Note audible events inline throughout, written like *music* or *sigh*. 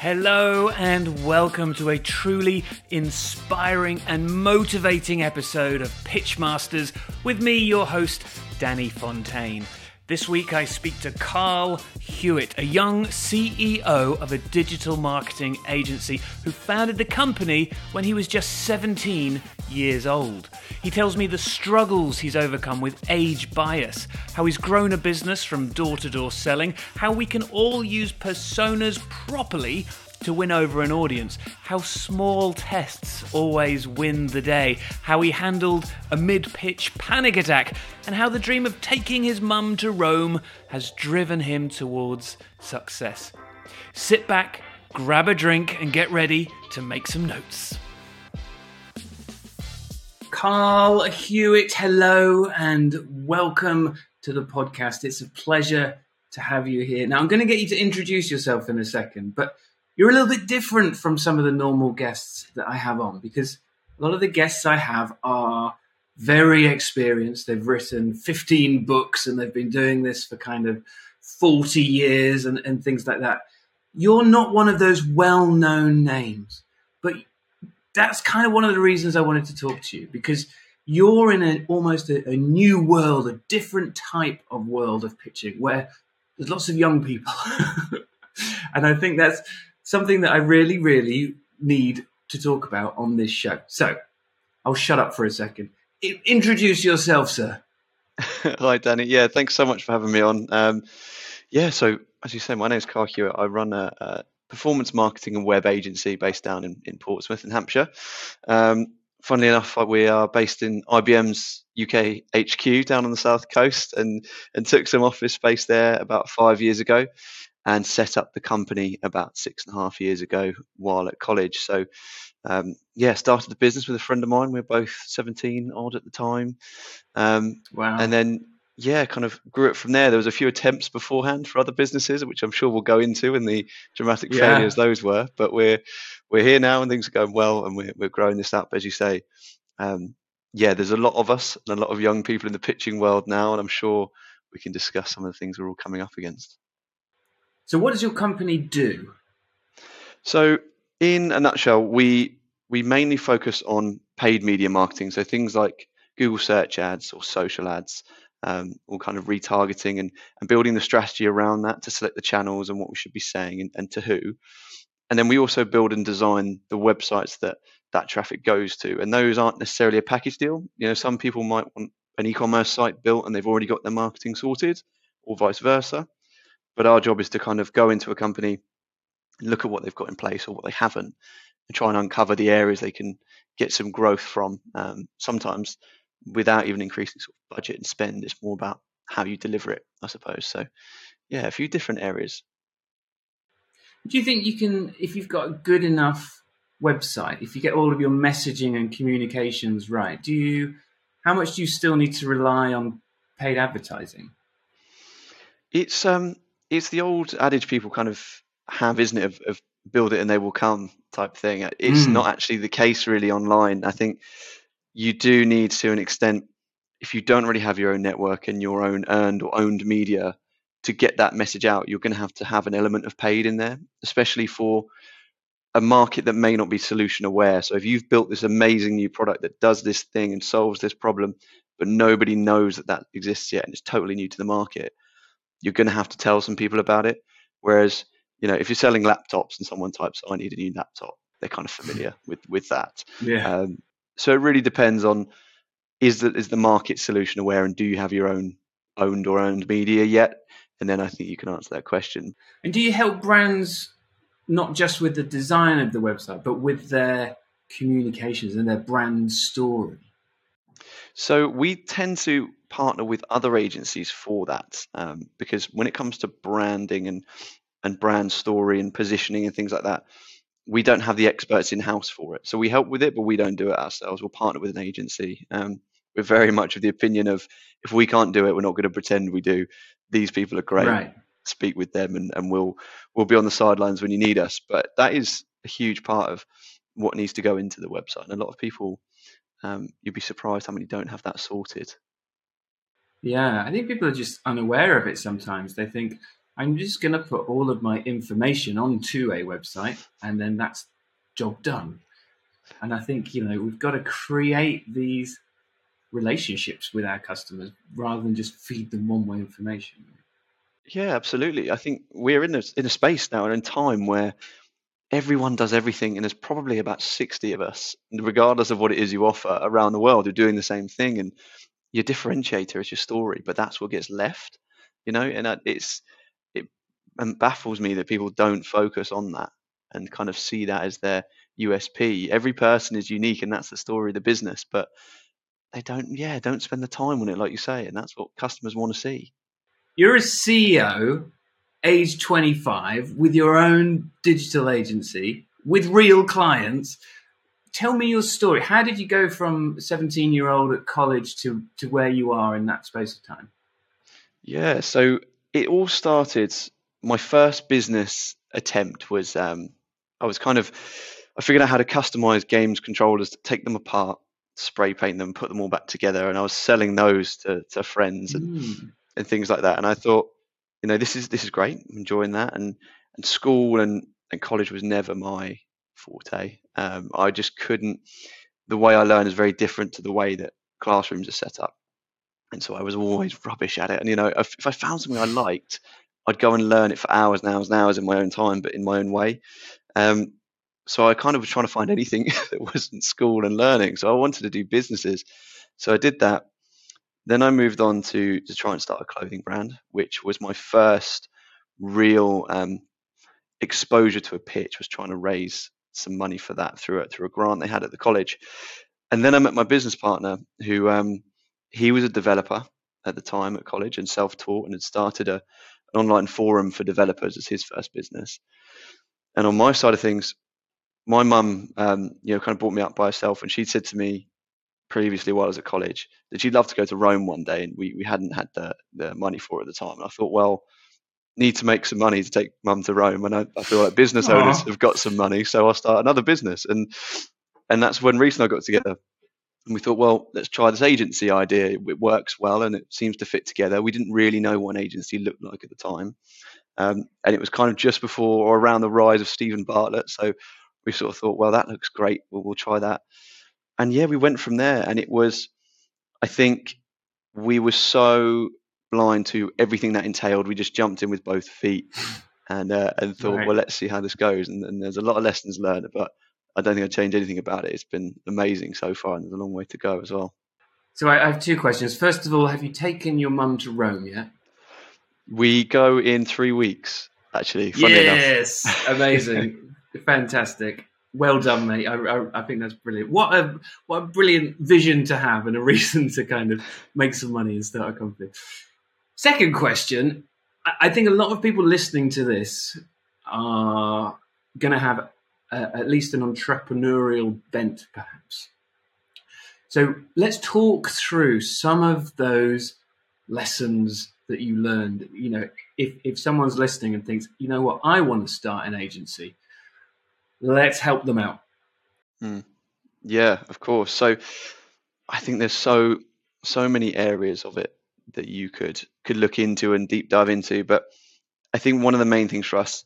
Hello, and welcome to a truly inspiring and motivating episode of Pitchmasters with me, your host, Danny Fontaine. This week, I speak to Carl Hewitt, a young CEO of a digital marketing agency who founded the company when he was just 17 years old. He tells me the struggles he's overcome with age bias, how he's grown a business from door to door selling, how we can all use personas properly to win over an audience, how small tests always win the day, how he handled a mid pitch panic attack, and how the dream of taking his mum to Rome has driven him towards success. Sit back, grab a drink, and get ready to make some notes. Carl Hewitt, hello and welcome to the podcast. It's a pleasure to have you here. Now, I'm going to get you to introduce yourself in a second, but you're a little bit different from some of the normal guests that I have on because a lot of the guests I have are very experienced. They've written 15 books and they've been doing this for kind of 40 years and, and things like that. You're not one of those well known names, but that's kind of one of the reasons I wanted to talk to you because you're in a, almost a, a new world, a different type of world of pitching where there's lots of young people. *laughs* and I think that's something that I really, really need to talk about on this show. So I'll shut up for a second. I- introduce yourself, sir. *laughs* Hi, Danny. Yeah, thanks so much for having me on. Um, yeah, so as you say, my name is Carl Hewitt. I run a, a, performance marketing and web agency based down in, in Portsmouth in Hampshire. Um, funnily enough, we are based in IBM's UK HQ down on the south coast and, and took some office space there about five years ago and set up the company about six and a half years ago while at college. So, um, yeah, started the business with a friend of mine. We were both 17 odd at the time. Um, wow. And then, yeah, kind of grew it from there. There was a few attempts beforehand for other businesses, which I'm sure we'll go into in the dramatic yeah. failures those were. But we're we're here now, and things are going well, and we're we're growing this up, as you say. Um, yeah, there's a lot of us and a lot of young people in the pitching world now, and I'm sure we can discuss some of the things we're all coming up against. So, what does your company do? So, in a nutshell, we we mainly focus on paid media marketing. So things like Google search ads or social ads, um, or kind of retargeting and, and building the strategy around that to select the channels and what we should be saying and, and to who. And then we also build and design the websites that that traffic goes to. And those aren't necessarily a package deal. You know, some people might want an e-commerce site built and they've already got their marketing sorted, or vice versa. But our job is to kind of go into a company, look at what they've got in place or what they haven't, and try and uncover the areas they can get some growth from. Um, sometimes without even increasing sort of budget and spend, it's more about how you deliver it, I suppose. So, yeah, a few different areas. Do you think you can, if you've got a good enough website, if you get all of your messaging and communications right, do you, how much do you still need to rely on paid advertising? It's um, it's the old adage people kind of have, isn't it, of, of build it and they will come type thing. It's mm. not actually the case really online. I think you do need to an extent, if you don't really have your own network and your own earned or owned media to get that message out, you're going to have to have an element of paid in there, especially for a market that may not be solution aware. So if you've built this amazing new product that does this thing and solves this problem, but nobody knows that that exists yet and it's totally new to the market, you're going to have to tell some people about it. Whereas, you know, if you're selling laptops and someone types, "I need a new laptop," they're kind of familiar *laughs* with with that. Yeah. Um, so it really depends on is the is the market solution aware, and do you have your own owned or owned media yet? And then I think you can answer that question. And do you help brands not just with the design of the website, but with their communications and their brand story? So we tend to partner with other agencies for that um, because when it comes to branding and and brand story and positioning and things like that, we don't have the experts in house for it. So we help with it, but we don't do it ourselves. We'll partner with an agency. Um, we're very much of the opinion of if we can't do it, we're not going to pretend we do. These people are great. Right. Speak with them, and, and we'll we'll be on the sidelines when you need us. But that is a huge part of what needs to go into the website. And a lot of people um, you'd be surprised how many don't have that sorted. Yeah, I think people are just unaware of it sometimes. They think, I'm just going to put all of my information onto a website, and then that's job done. And I think you know we've got to create these relationships with our customers rather than just feed them one way information. Yeah, absolutely. I think we're in a, in a space now and in time where everyone does everything, and there's probably about 60 of us, regardless of what it is you offer around the world, who are doing the same thing. And your differentiator is your story, but that's what gets left, you know. And uh, it's it and baffles me that people don't focus on that and kind of see that as their USP. Every person is unique, and that's the story of the business, but they don't, yeah, don't spend the time on it, like you say, and that's what customers want to see. You're a CEO, age 25, with your own digital agency, with real clients. Tell me your story. How did you go from 17 year old at college to, to where you are in that space of time? Yeah, so it all started. My first business attempt was um, I was kind of I figured out how to customize games controllers, take them apart, spray paint them, put them all back together, and I was selling those to, to friends and, mm. and things like that. And I thought, you know, this is this is great. I'm enjoying that. And and school and, and college was never my forte. Um, I just couldn't. The way I learn is very different to the way that classrooms are set up, and so I was always rubbish at it. And you know, if, if I found something I liked, I'd go and learn it for hours and hours and hours in my own time, but in my own way. Um, so I kind of was trying to find anything *laughs* that wasn't school and learning. So I wanted to do businesses. So I did that. Then I moved on to to try and start a clothing brand, which was my first real um, exposure to a pitch. Was trying to raise some money for that through a, through a grant they had at the college. And then I met my business partner, who um, he was a developer at the time at college and self-taught, and had started a an online forum for developers as his first business. And on my side of things, my mum, um, you know, kind of brought me up by herself, and she'd said to me previously while I was at college that she'd love to go to Rome one day, and we, we hadn't had the, the money for it at the time. And I thought, well, need to make some money to take mum to Rome, and I, I feel like business Aww. owners have got some money, so I'll start another business. And and that's when Reese and I got together, and we thought, well, let's try this agency idea. It works well, and it seems to fit together. We didn't really know what an agency looked like at the time. Um, and it was kind of just before or around the rise of Steven Bartlett. So we sort of thought, well, that looks great. We'll, we'll try that. And yeah, we went from there. And it was, I think we were so blind to everything that entailed. We just jumped in with both feet and uh, and thought, right. well, let's see how this goes. And, and, there's a lot of lessons learned, but I don't think I'd change anything about it. It's been amazing so far, and there's a long way to go as well. So I have two questions. First of all, have you taken your mum to Rome yet? We go in three weeks, actually. yes, *laughs* amazing. Fantastic. Well done, mate. I, I, I, think that's brilliant. What a what a brilliant vision to have and a *laughs* reason to kind of make some money and start a company. Second question: I, I think a lot of people listening to this are going to have a, at least an entrepreneurial bent, perhaps. So let's talk through some of those lessons that you learned. You know, if if someone's listening and thinks, you know what, I want to start an agency let's help them out. Mm. Yeah, of course. So I think there's so so many areas of it that you could could look into and deep dive into. But I think one of the main things for us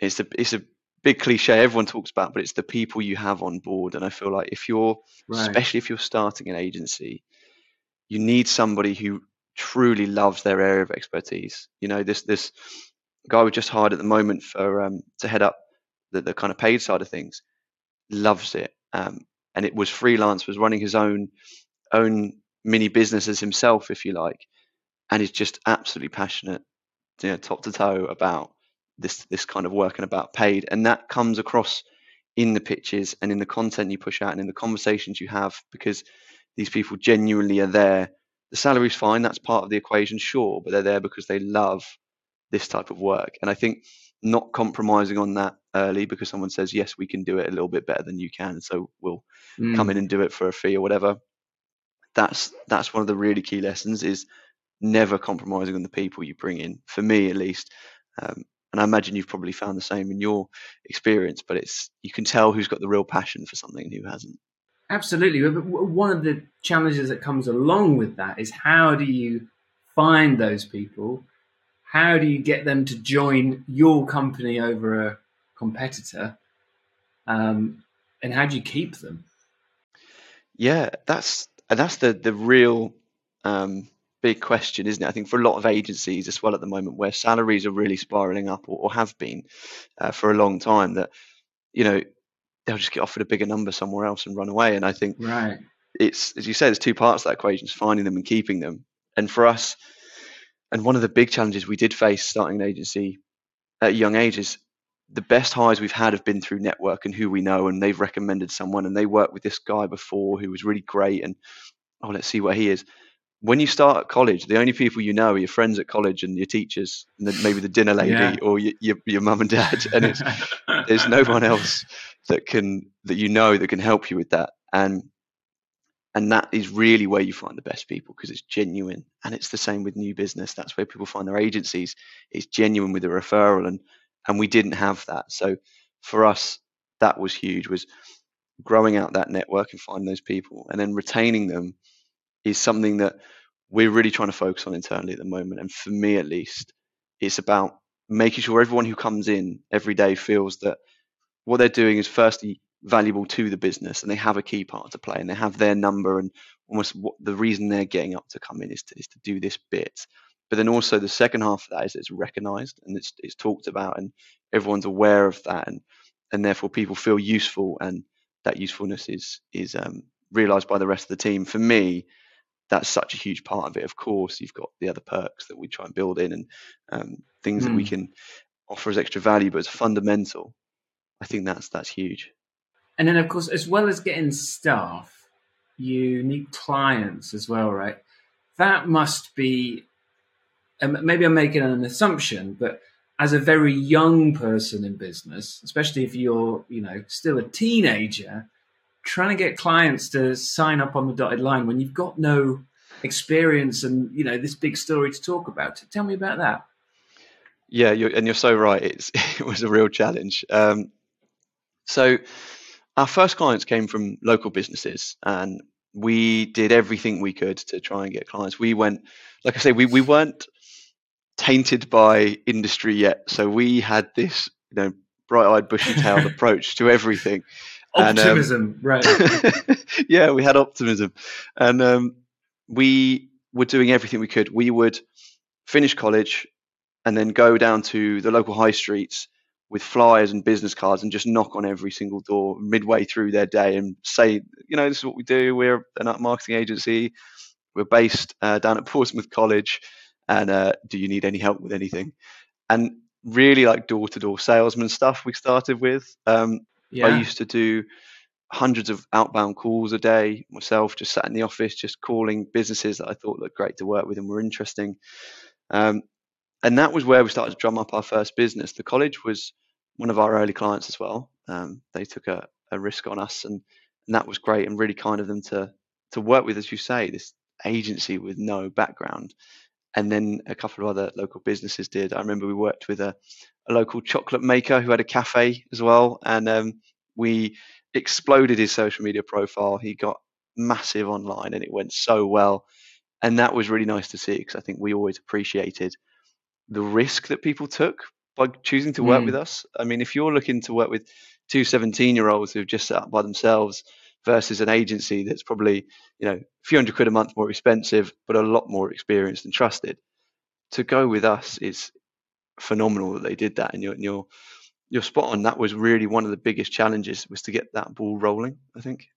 is the it's a big cliche everyone talks about, but it's the people you have on board. And I feel like if you're right. especially if you're starting an agency, you need somebody who truly loves their area of expertise. You know, this this guy we just hired at the moment for um, to head up the, the kind of paid side of things, loves it. Um, and it was freelance, was running his own own mini businesses himself, if you like, and he's just absolutely passionate, you know, top to toe about this this kind of work and about paid, and that comes across in the pitches and in the content you push out and in the conversations you have because these people genuinely are there. The salary's fine, that's part of the equation, sure, but they're there because they love this type of work. And I think not compromising on that early because someone says yes we can do it a little bit better than you can so we'll mm. come in and do it for a fee or whatever that's that's one of the really key lessons is never compromising on the people you bring in for me at least um, and i imagine you've probably found the same in your experience but it's you can tell who's got the real passion for something and who hasn't absolutely one of the challenges that comes along with that is how do you find those people how do you get them to join your company over a competitor? Um, and how do you keep them? Yeah, that's and that's the the real um, big question, isn't it? I think for a lot of agencies as well at the moment, where salaries are really spiraling up or, or have been uh, for a long time, that you know they'll just get offered a bigger number somewhere else and run away. And I think right. it's as you say, there's two parts to that equation: is finding them and keeping them. And for us, and one of the big challenges we did face starting an agency at a young age is the best hires we've had have been through network and who we know, and they've recommended someone, and they worked with this guy before who was really great, and oh, let's see where he is. When you start at college, the only people you know are your friends at college and your teachers, and then maybe the dinner lady Yeah. or your, your your mum and dad, and it's *laughs* there's no one else that can that you know that can help you with that. And and that is really where you find the best people because it's genuine. And it's the same with new business. That's where people find their agencies. It's genuine with a referral. And and we didn't have that. So for us that was huge was growing out that network and finding those people and then retaining them is something that we're really trying to focus on internally at the moment and for me at least it's about making sure everyone who comes in every day feels that what they're doing is firstly valuable to the business and they have a key part to play and they have their number and almost what the reason they're getting up to come in is to, is to do this bit. But then also the second half of that is it's recognized and it's, it's talked about and everyone's aware of that and and therefore people feel useful and that usefulness is is um, realized by the rest of the team. For me that's such a huge part of it of course you've got the other perks that we try and build in and um, things that we Mm. can offer as extra value but as fundamental i think that's that's huge And then, of course, as well as getting staff, you need clients as well, right? That must be, and maybe I'm making an assumption, but as a very young person in business, especially if you're, you know, still a teenager, trying to get clients to sign up on the dotted line when you've got no experience and, you know, this big story to talk about. Tell me about that. Yeah, you're, and you're so right. It's *laughs* it was a real challenge. Um, so our first clients came from local businesses, and we did everything we could to try and get clients. We went, like I say, we we weren't tainted by industry yet, so we had this, you know, bright-eyed, bushy-tailed *laughs* approach to everything. And, um, Optimism, right. *laughs* yeah, we had optimism, and um, we were doing everything we could. We would finish college and then go down to the local high streets with flyers and business cards and just knock on every single door midway through their day and say, you know, this is what we do. We're an marketing agency. We're based uh, down at Portsmouth College, and uh, do you need any help with anything? And really like door to door salesman stuff we started with. Um, Yeah. I used to do hundreds of outbound calls a day myself, just sat in the office, just calling businesses that I thought looked great to work with and were interesting. Um, and that was where we started to drum up our first business. The college was one of our early clients as well. Um, they took a, a risk on us, and, and that was great and really kind of them to to work with, as you say, this agency with no background. And then a couple of other local businesses did. I remember we worked with a, a local chocolate maker who had a cafe as well, and um, we exploded his social media profile. He got massive online, and it went so well. And that was really nice to see because I think we always appreciated the risk that people took by choosing to work Mm. with us. I mean, if you're looking to work with two 17 year olds who've just set up by themselves versus an agency that's probably, you know, a few hundred quid a month more expensive, but a lot more experienced and trusted, to go with us is phenomenal that they did that. And you're, and you're, you're spot on. That was really one of the biggest challenges was to get that ball rolling, I think.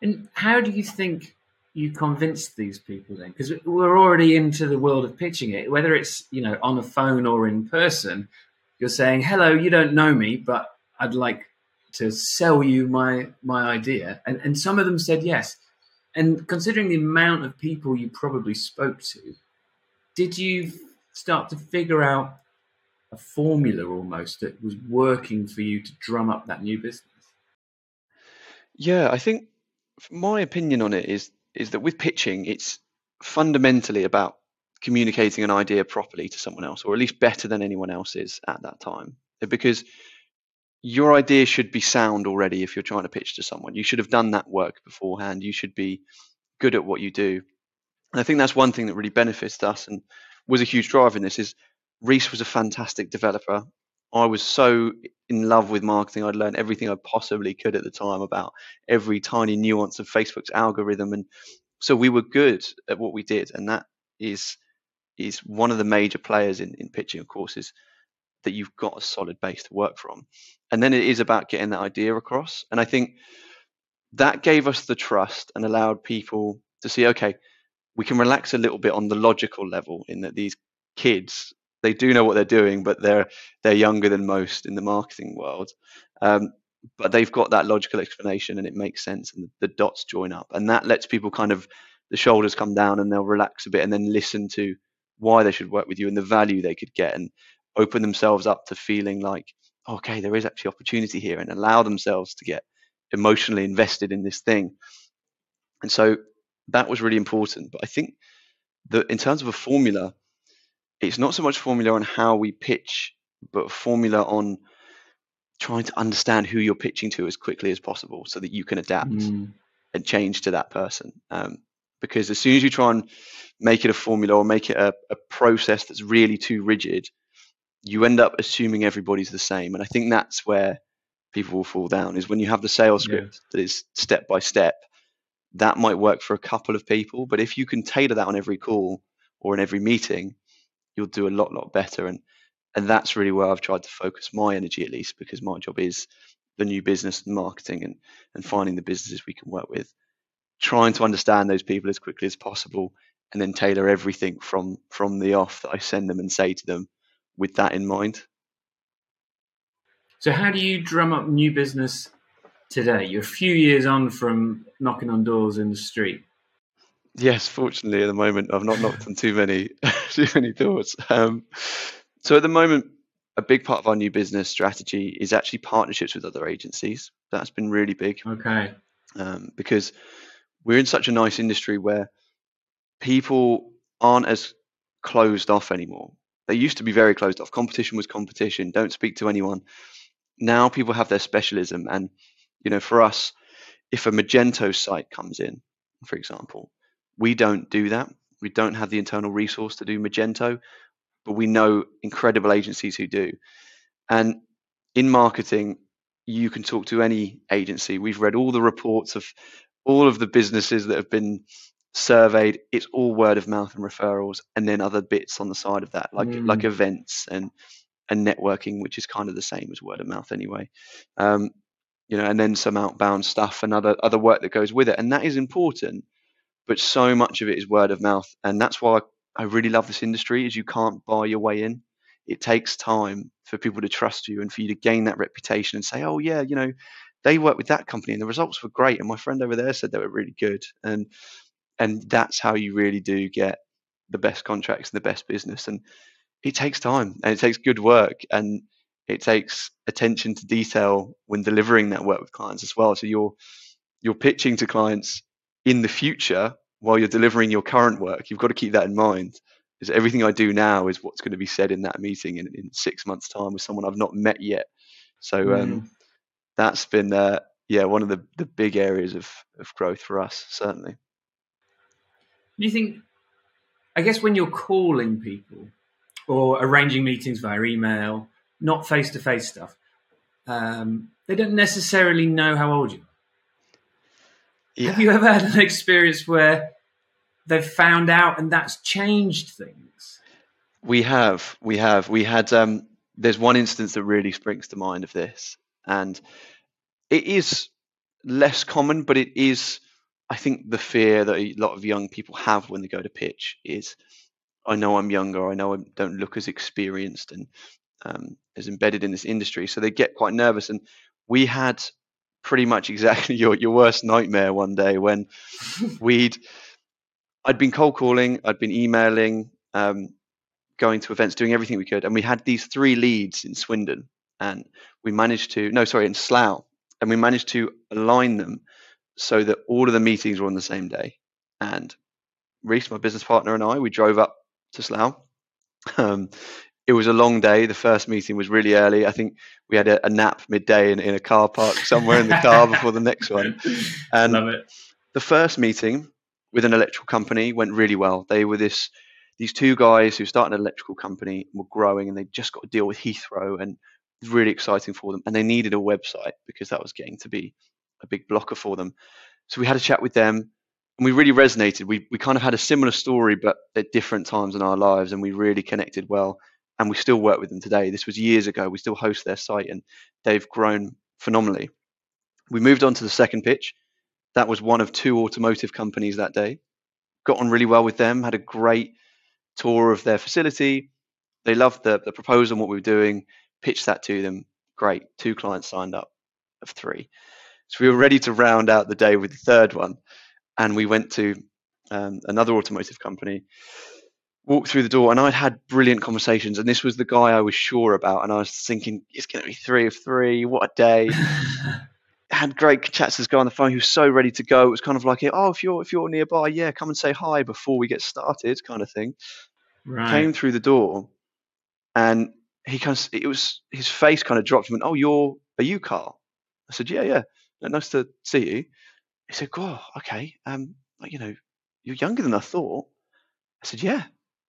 And how do you think you convinced these people then? Because we're already into the world of pitching it, whether it's you know on a phone or in person. You're saying, "Hello, you don't know me, but I'd like to sell you my my idea," and and some of them said yes. And considering the amount of people you probably spoke to, did you start to figure out a formula almost that was working for you to drum up that new business? Yeah, I think my opinion on it is is that with pitching, it's fundamentally about communicating an idea properly to someone else, or at least better than anyone else is at that time. Because your idea should be sound already if you're trying to pitch to someone. You should have done that work beforehand. You should be good at what you do. And I think that's one thing that really benefits us. And was a huge driver in this. Is Reese was a fantastic developer. I was so in love with marketing. I'd learned everything I possibly could at the time about every tiny nuance of Facebook's algorithm, and so we were good at what we did. And that is is one of the major players in, in pitching, of course, is that you've got a solid base to work from. And then it is about getting that idea across. And I think that gave us the trust and allowed people to see, okay, we can relax a little bit on the logical level in that these kids they do know what they're doing, but they're they're younger than most in the marketing world. Um, but they've got that logical explanation and it makes sense and the dots join up and that lets people kind of the shoulders come down and they'll relax a bit and then listen to why they should work with you and the value they could get and open themselves up to feeling like okay there is actually opportunity here and allow themselves to get emotionally invested in this thing. And so that was really important. But i think that in terms of a formula it's not so much formula on how we pitch but formula on trying to understand who you're pitching to as quickly as possible so that you can adapt mm. and change to that person. Um, because as soon as you try and make it a formula or make it a, a process that's really too rigid you end up assuming everybody's the same. And I think that's where people will fall down is when you have the sales script yeah. that is step by step, that might work for a couple of people. But if you can tailor that on every call or in every meeting, you'll do a lot, lot better. And and that's really where I've tried to focus my energy at least because my job is the new business and marketing and, and finding the businesses we can work with, trying to understand those people as quickly as possible and then tailor everything from from the off that I send them and say to them with that in mind. So, how do you drum up new business today? You're a few years on from knocking on doors in the street. Yes, fortunately, at the moment, I've not knocked on too many *laughs* too many doors. Um, so, at the moment, a big part of our new business strategy is actually partnerships with other agencies. That's been really big. Okay. Um, because we're in such a nice industry where people aren't as closed off anymore. They used to be very closed off. Competition was competition. Don't speak to anyone. Now people have their specialism, and you know, for us, if a Magento site comes in, for example, we don't do that. We don't have the internal resource to do Magento, but we know incredible agencies who do. And in marketing, you can talk to any agency. We've read all the reports of all of the businesses that have been surveyed it's all word of mouth and referrals and then other bits on the side of that like mm. like events and and networking which is kind of the same as word of mouth anyway. Um, you know and then some outbound stuff and other other work that goes with it and that is important but so much of it is word of mouth and that's why I, I really love this industry is you can't buy your way in. It takes time for people to trust you and for you to gain that reputation and say oh yeah you know they worked with that company and the results were great and my friend over there said they were really good. And and that's how you really do get the best contracts and the best business and it takes time and it takes good work and it takes attention to detail when delivering that work with clients as well. So you're you're pitching to clients in the future while you're delivering your current work. You've got to keep that in mind because everything i do now is what's going to be said in that meeting in, in six months time with someone i've not met yet. So um, mm. that's been uh, yeah one of the, the big areas of, of growth for us certainly do you think? I guess when you're calling people or arranging meetings via email, not face to face stuff, um, they don't necessarily know how old you are. Yeah. Have you ever had an experience where they've found out and that's changed things? We have. We have. We had. Um, there's one instance that really springs to mind of this, and it is less common, but it is I think the fear that a lot of young people have when they go to pitch is, I know I'm younger, I know I don't look as experienced and um, as embedded in this industry, so they get quite nervous. And we had pretty much exactly *laughs* your your worst nightmare one day when *laughs* we'd I'd been cold calling, I'd been emailing, um, going to events, doing everything we could, and we had these three leads in Swindon, and we managed to no, sorry, in Slough, and we managed to align them so that all of the meetings were on the same day. And Reese, my business partner, and I, we drove up to Slough. Um, it was a long day. The first meeting was really early. I think we had a, a nap midday in, in, a car park somewhere in the car *laughs* before the next one. And Love it. the first meeting with an electrical company went really well. They were this these two guys who started an electrical company were growing and they just got to deal with Heathrow and it was really exciting for them. And they needed a website because that was getting to be a big blocker for them. So we had a chat with them and we really resonated. We, we kind of had a similar story, but at different times in our lives, and we really connected well. And we still work with them today. This was years ago. We still host their site and they've grown phenomenally. We moved on to the second pitch. That was one of two automotive companies that day. Got on really well with them, had a great tour of their facility. They loved the, the proposal and what we were doing, pitched that to them. Great. Two clients signed up of three. So we were ready to round out the day with the third one. And we went to um, another automotive company, walked through the door, and I'd had brilliant conversations. And this was the guy I was sure about. And I was thinking, it's going to be three of three. What a day. *laughs* had great chats with this guy on the phone He was so ready to go. It was kind of like, oh, if you're if you're nearby, yeah, come and say hi before we get started, kind of thing. Right. Came through the door, and he kind of it was his face kind of dropped and went, "Oh, you're are you Carl?" I said, "Yeah, yeah, nice to see you." He said, "Oh, okay. Um, you know, you're younger than I thought." I said, "Yeah."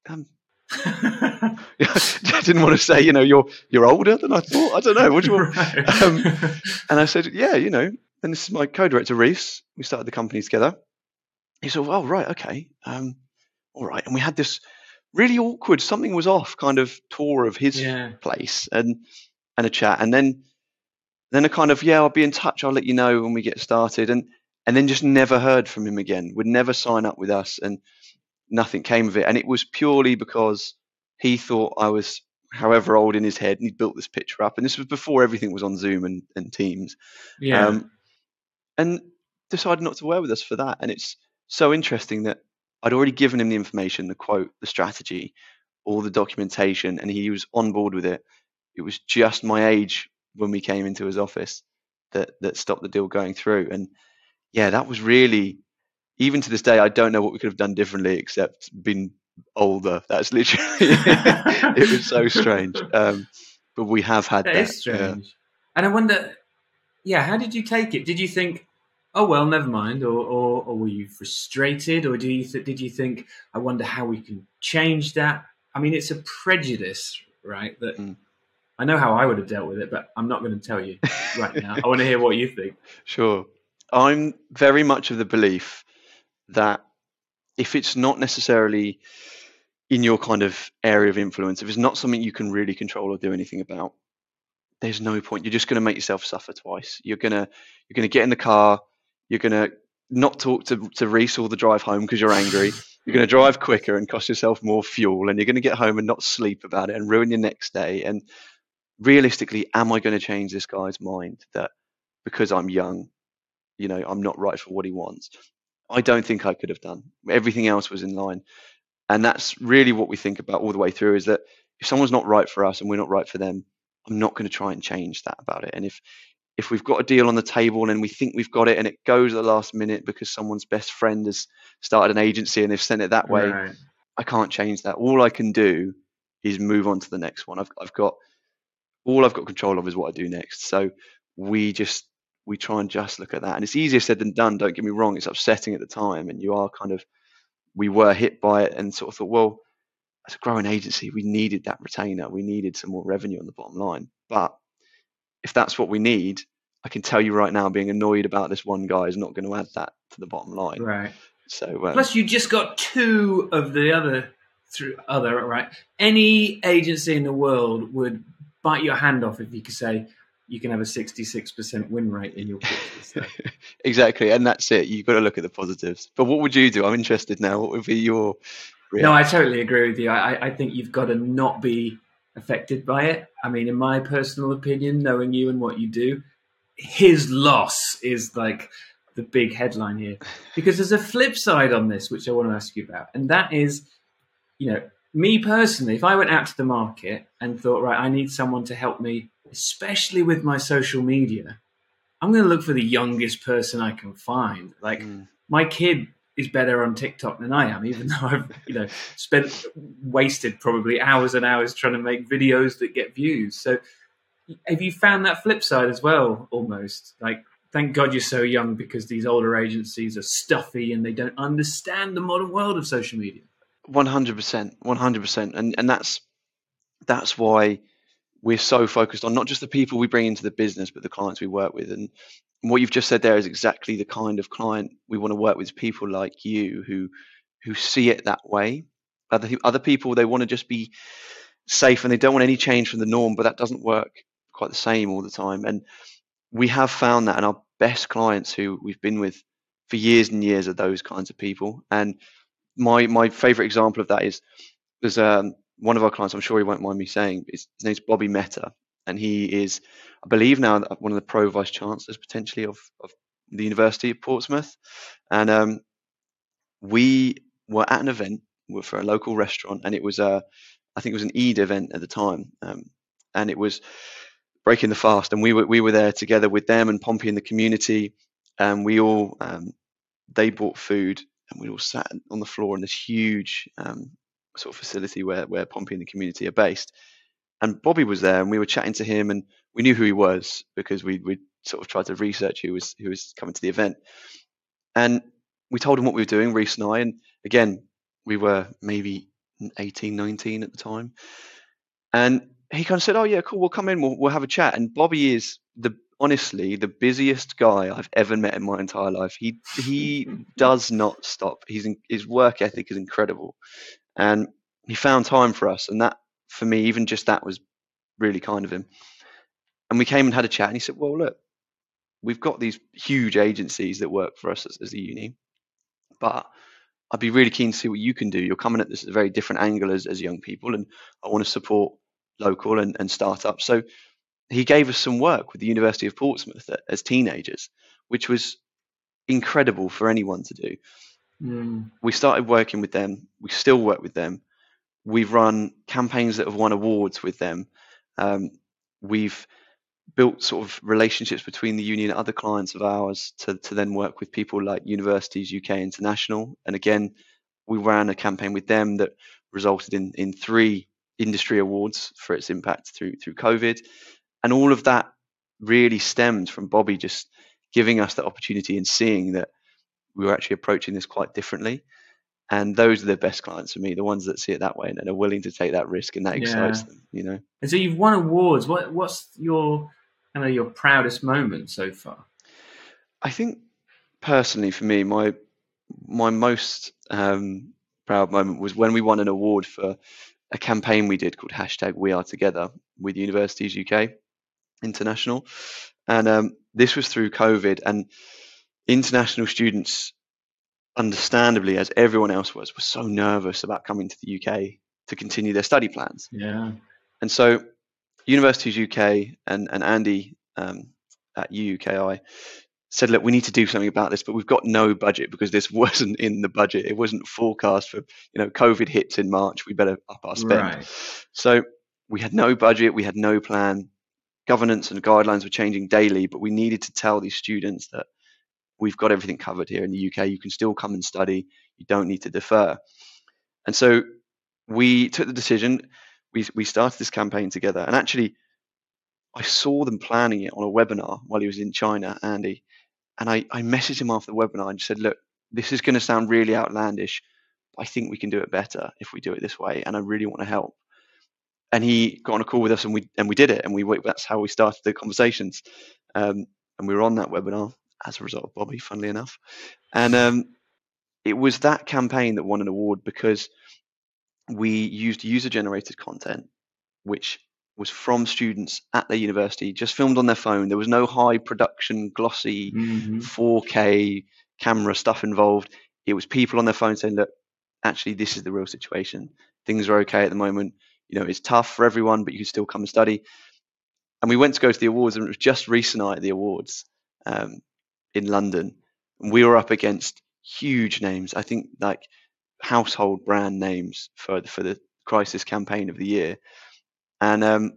Um, *laughs* *laughs* I didn't want to say, you know, you're you're older than I thought. I don't know. What do you want? Right. Um, *laughs* and I said, yeah, you know. And this is my co-director, Reese. We started the company together. He said, well, right, okay, um, all right. And we had this really awkward, something was off kind of tour of his yeah. place and and a chat, and then then a kind of yeah, I'll be in touch. I'll let you know when we get started, and and then just never heard from him again. Would never sign up with us, and nothing came of it. And it was purely because he thought I was however old in his head and he built this picture up. And this was before everything was on Zoom and, and Teams. Yeah. Um, and decided not to work with us for that. And it's so interesting that I'd already given him the information, the quote, the strategy, all the documentation, and he was on board with it. It was just my age when we came into his office that that stopped the deal going through. And yeah, that was really even to this day, I don't know what we could have done differently except been older. That's literally *laughs* it was so strange. Um, but we have had that. That is strange. Yeah. And I wonder, yeah, how did you take it? Did you think, oh well, never mind, or or, or were you frustrated, or do you th- did you think, I wonder how we can change that? I mean, it's a prejudice, right? That mm. I know how I would have dealt with it, but I'm not going to tell you right now. I want to hear what you think. *laughs* Sure. I'm very much of the belief that if it's not necessarily in your kind of area of influence, if it's not something you can really control or do anything about, there's no point. You're just going to make yourself suffer twice. You're gonna you're gonna get in the car. You're gonna not talk to to Reese all the drive home because you're angry. you're going to drive quicker and cost yourself more fuel, and you're going to get home and not sleep about it and ruin your next day. And realistically, am I going to change this guy's mind that because I'm young, you know, I'm not right for what he wants? I don't think I could have done. Everything else was in line. And that's really what we think about all the way through is that if someone's not right for us and we're not right for them, I'm not going to try and change that about it. And if if we've got a deal on the table and we think we've got it and it goes at the last minute because someone's best friend has started an agency and they've sent it that way, right. I can't change that. All I can do is move on to the next one. I've I've got all I've got control of is what I do next. So we just we try and just look at that. And it's easier said than done. Don't get me wrong; it's upsetting at the time, and you are kind of. We were hit by it, and sort of thought, well, as a growing agency, we needed that retainer. We needed some more revenue on the bottom line. But if that's what we need, I can tell you right now, being annoyed about this one guy is not going to add that to the bottom line. Right. So um, plus, you just got two of the other through other right. Any agency in the world would bite your hand off if you could say, you can have a 66% win rate in your pitches. *laughs* Exactly. And that's it. You've got to look at the positives. But what would you do? I'm interested now. What would be your. Reaction? No, I totally agree with you. I, I think you've got to not be affected by it. I mean, in my personal opinion, knowing you and what you do, his loss is like the big headline here. *laughs* Because there's a flip side on this, which I want to ask you about. And that is, you know, me personally, if I went out to the market and thought, right, I need someone to help me especially with my social media, I'm going to look for the youngest person I can find. Like mm. my kid is better on TikTok than I am, even though I've you know spent wasted probably hours and hours trying to make videos that get views. So have you found that flip side as well? Almost like thank God you're so young because these older agencies are stuffy and they don't understand the modern world of social media. One hundred percent, one hundred percent, and and that's that's why we're so focused on not just the people we bring into the business, but the clients we work with. And what you've just said there is exactly the kind of client we want to work with. People like you who who see it that way. Other other people they want to just be safe and they don't want any change from the norm, but that doesn't work quite the same all the time. And we have found that, and our best clients who we've been with for years and years are those kinds of people. And my my favorite example of that is there's um, one of our clients, I'm sure he won't mind me saying, his, his name's Bobby Meta, and he is, I believe now, one of the pro vice chancellors potentially of, of the University of Portsmouth. And um, we were at an event for a local restaurant, and it was a, I think it was an Eid event at the time, um, and it was breaking the fast, and we were we were there together with them and Pompey in the community, and we all um, they bought food, and we all sat on the floor in this huge um, sort of facility where where Pompey and the community are based. And Bobby was there, and we were chatting to him, and we knew who he was because we we sort of tried to research who was who was coming to the event. And we told him what we were doing, Reese and I. And again, we were maybe 18, 19 at the time. And he kind of said, "Oh yeah, cool. We'll come in. We'll, we'll have a chat." And Bobby is the honestly the busiest guy I've ever met in my entire life. He he *laughs* does not stop. He's in, his work ethic is incredible, and he found time for us. And that for me, even just that was really kind of him. And we came and had a chat, and he said, "Well, look, we've got these huge agencies that work for us as, as a uni, but I'd be really keen to see what you can do. You're coming at this at a very different angle as, as young people, and I want to support local and, and startups. So he gave us some work with the University of Portsmouth as teenagers, which was incredible for anyone to do. Mm. We started working with them. We still work with them. We've run campaigns that have won awards with them. Um, we've built sort of relationships between the union and other clients of ours to, to then work with people like Universities UK International. And again, we ran a campaign with them that resulted in, in three industry awards for its impact through through COVID, and all of that really stemmed from Bobby just giving us the opportunity and seeing that we were actually approaching this quite differently. And those are the best clients for me, the ones that see it that way and, are willing to take that risk, and that excites yeah. them, you know. And so you've won awards. What what's your kind of your proudest moment so far? I think personally, for me, my my most um, proud moment was when we won an award for a campaign we did called hashtag We Are Together with Universities UK International, and um, this was through COVID, and international students, understandably, as everyone else was, were so nervous about coming to the UK to continue their study plans. Yeah, and so Universities UK and and Andy um, at UUKI said, look, we need to do something about this, but we've got no budget because this *laughs* wasn't in the budget. It wasn't forecast for, you know, COVID hits in March. We better up our spend. Right. So we had no budget. We had no plan. Governance and guidelines were changing daily, but we needed to tell these students that we've got everything covered here in the UK. You can still come and study. You don't need to defer. And so we took the decision. We, we started this campaign together. And actually, I saw them planning it on a webinar while he was in China, Andy. And I, I messaged him after the webinar and said, look, this is going to sound really outlandish, I think we can do it better if we do it this way. And I really want to help. And he got on a call with us and we and we did it. And we that's how we started the conversations. Um, and we were on that webinar as a result of Bobby, funnily enough. And um, it was that campaign that won an award because we used user generated content, which was from students at their university, just filmed on their phone. There was no high production, glossy mm-hmm. 4K camera stuff involved. It was people on their phone saying, "Look, actually, this is the real situation. Things are okay at the moment. You know, it's tough for everyone, but you can still come and study." And we went to go to the awards, and it was just recent night at the awards um, in London, and we were up against huge names. I think like household brand names for for the crisis campaign of the year and um,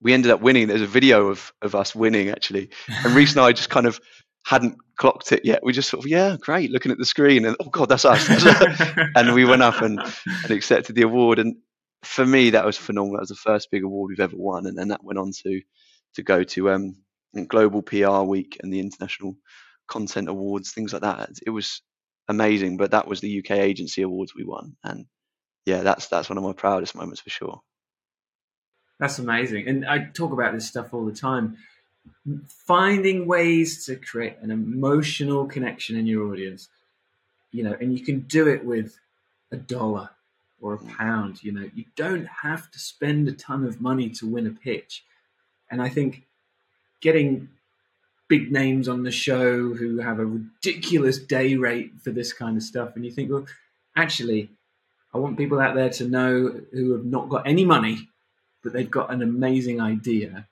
we ended up winning. There's a video of of us winning actually, and Reese and I just kind of hadn't clocked it yet. We just of yeah, great, looking at the screen, and oh god, that's us. *laughs* and we went up and, and accepted the award. And for me, that was phenomenal. That was the first big award we've ever won, and then that went on to to go to um, Global PR Week and the International Content Awards, things like that. It was amazing. But that was the UK Agency Awards we won, and yeah, that's that's one of my proudest moments for sure. That's amazing, and I talk about this stuff all the time. Finding ways to create an emotional connection in your audience, you know, and you can do it with a dollar or a pound. You know, you don't have to spend a ton of money to win a pitch. And I think getting big names on the show who have a ridiculous day rate for this kind of stuff, and you think, well, actually, I want people out there to know who have not got any money, but they've got an amazing idea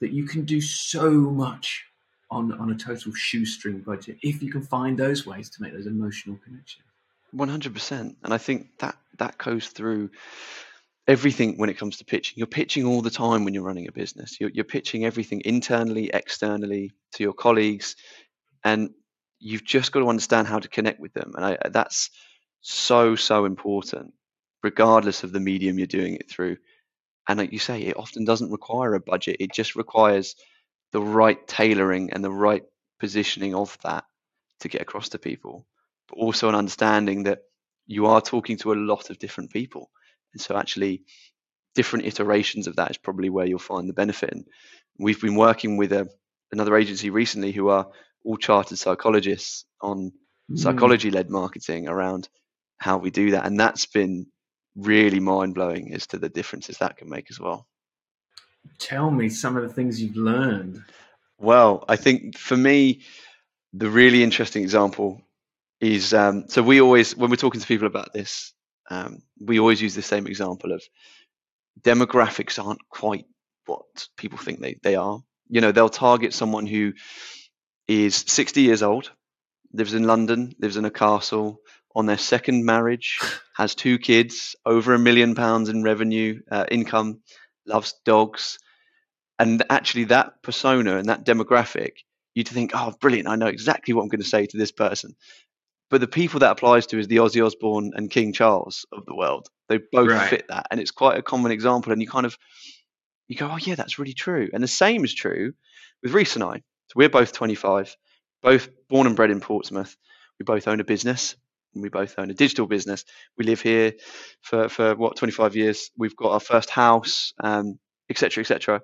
that you can do so much on, on a total shoestring budget if you can find those ways to make those emotional connections. One hundred percent, and I think that that goes through everything when it comes to pitching. You're pitching all the time when you're running a business. You're, you're pitching everything internally, externally to your colleagues, and you've just got to understand how to connect with them. And I, that's so so important, regardless of the medium you're doing it through. And like you say, it often doesn't require a budget. It just requires the right tailoring and the right positioning of that to get across to people but also an understanding that you are talking to a lot of different people. And so actually different iterations of that is probably where you'll find the benefit. And we've been working with a, another agency recently who are all chartered psychologists on mm. psychology led marketing around how we do that. And that's been really mind blowing as to the differences that can make as well. Tell me some of the things you've learned. Well, I think for me, the really interesting example is um, so we always when we're talking to people about this um, we always use the same example of demographics aren't quite what people think they, they are. You know they'll target someone who is 60 years old lives in london lives in a castle on their second marriage *laughs* has two kids over a million pounds in revenue uh, income loves dogs. And actually that persona and that demographic you'd think oh brilliant i know exactly what i'm going to say to this person but the people that applies to is the Ozzy Osbourne and King Charles of the world. They both right. fit that, and it's quite a common example. And you kind of you go, oh yeah, that's really true. And the same is true with Reese and I. So we're both 25, both born and bred in Portsmouth. We both own a business. And we both own a digital business. We live here for, for what 25 years. We've got our first house, um, etc., etc.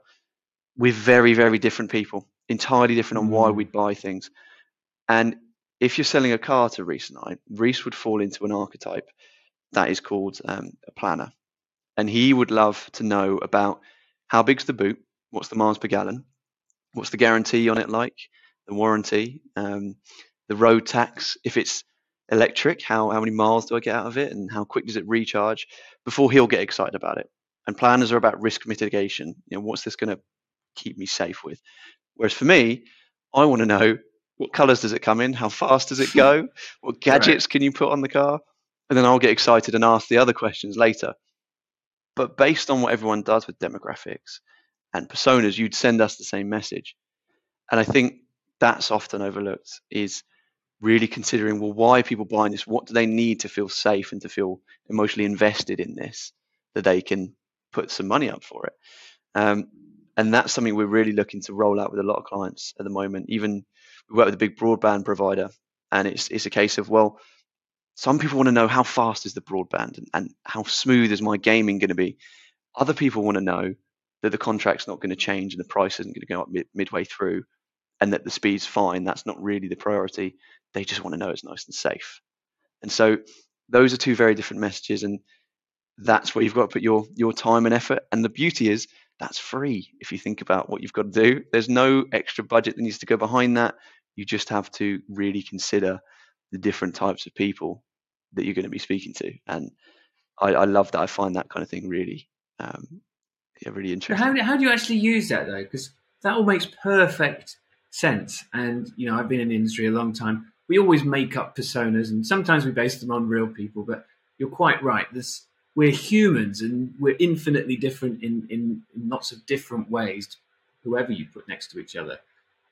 We're very, very different people, entirely different on why mm. we'd buy things. And if you're selling a car to Reese and I, Reese would fall into an archetype that is called um, a planner. And he would love to know about how big's the boot, what's the miles per gallon, what's the guarantee on it like, the warranty, um, the road tax, if it's electric, how, how many miles do I get out of it, and how quick does it recharge before he'll get excited about it. And planners are about risk mitigation. You know, what's this going to keep me safe with? Whereas for me, I want to know what colors does it come in? How fast does it go? *laughs* what gadgets right. can you put on the car? And then I'll get excited and ask the other questions later. But based on what everyone does with demographics and personas, you'd send us the same message. And I think that's often overlooked is really considering well why are people buying this what do they need to feel safe and to feel emotionally invested in this that they can put some money up for it um, and that's something we're really looking to roll out with a lot of clients at the moment even we work with a big broadband provider, and it's it's a case of well, some people want to know how fast is the broadband and, and how smooth is my gaming going to be. Other people want to know that the contract's not going to change and the price isn't going to go up mid, midway through, and that the speed's fine. That's not really the priority. They just want to know it's nice and safe. And so those are two very different messages, and that's where you've got to put your your time and effort. And the beauty is that's free if you think about what you've got to do. There's no extra budget that needs to go behind that. You just have to really consider the different types of people that you're going to be speaking to. And I, I love that. I find that kind of thing really, um, yeah, really interesting. How, how do you actually use that though? Because that all makes perfect sense. And you know, I've been in the industry a long time. We always make up personas, and sometimes we base them on real people. But you're quite right. This we're humans, and we're infinitely different in, in, in lots of different ways. Whoever you put next to each other.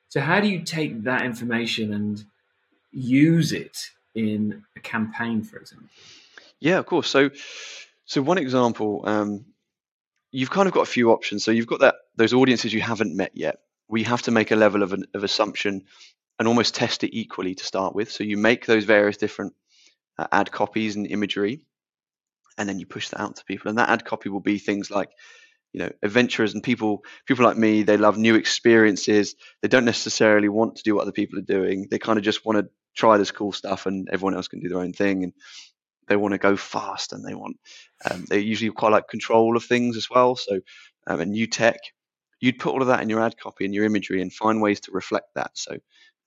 So, how do you take that information and use it in a campaign, for example? Yeah, of course. So, so one example, um, you've kind of got a few options. So you've got that those audiences you haven't met yet. We have to make a level of an of assumption and almost test it equally to start with. So you make those various different uh, ad copies and imagery, and then you push that out to people. And that ad copy will be things like, you know, adventurers and people people like me. They love new experiences. They don't necessarily want to do what other people are doing. They kind of just want to try this cool stuff, and everyone else can do their own thing. And they want to go fast, and they want um, they usually quite like control of things as well. So, um, a new tech, you'd put all of that in your ad copy and your imagery, and find ways to reflect that. So.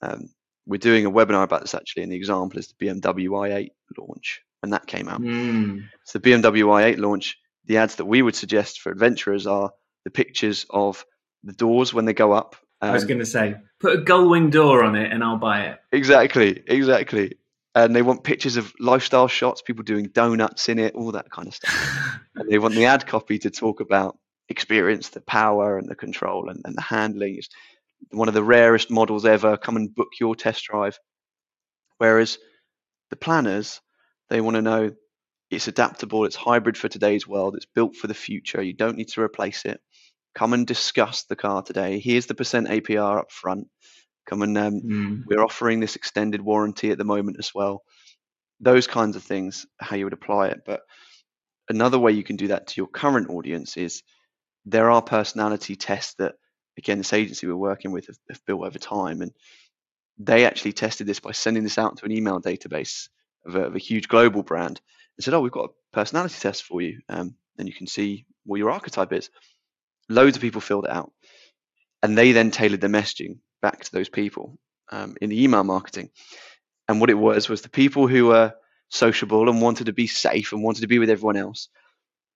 Um, we're doing a webinar about this actually, and the example is the BMW i8 launch when that came out. Mm. So the BMW i8 launch, the ads that we would suggest for adventurers are the pictures of the doors when they go up. Um, I was um, going to say, put a gull wing door on it and I'll buy it. Exactly, exactly. And they want pictures of lifestyle shots, people doing donuts in it, all that kind of stuff. *laughs* and they want the ad copy to talk about experience, the power and the control and, and the handling. It's one of the rarest models ever. Come and book your test drive. Whereas the planners they want to know it's adaptable, it's hybrid for today's world, it's built for the future. You don't need to replace it. Come and discuss the car today. Here's the percent APR up front. Come and um, mm. we're offering this extended warranty at the moment as well. Those kinds of things, how you would apply it. But another way you can do that to your current audience is there are personality tests that, again, this agency we're working with have, have built over time. And they actually tested this by sending this out to an email database of a, of a huge global brand and said, "Oh, we've got a personality test for you, um, and you can see what your archetype is." Loads of people filled it out, and they then tailored the messaging back to those people um, in the email marketing. And what it was was the people who were sociable and wanted to be safe and wanted to be with everyone else.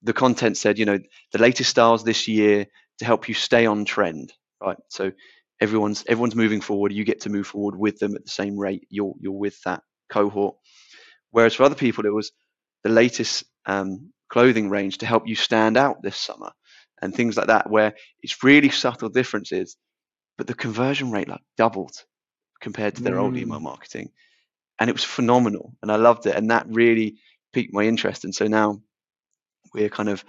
The content said, you know, the latest styles this year to help you stay on trend, right? So everyone's everyone's moving forward. You get to move forward with them at the same rate. You're you're with that cohort. Whereas for other people, it was the latest um, clothing range to help you stand out this summer and things like that, where it's really subtle differences, but the conversion rate like doubled compared to their mm. old email marketing. And it was phenomenal. And I loved it. And that really piqued my interest. And so now we're kind of,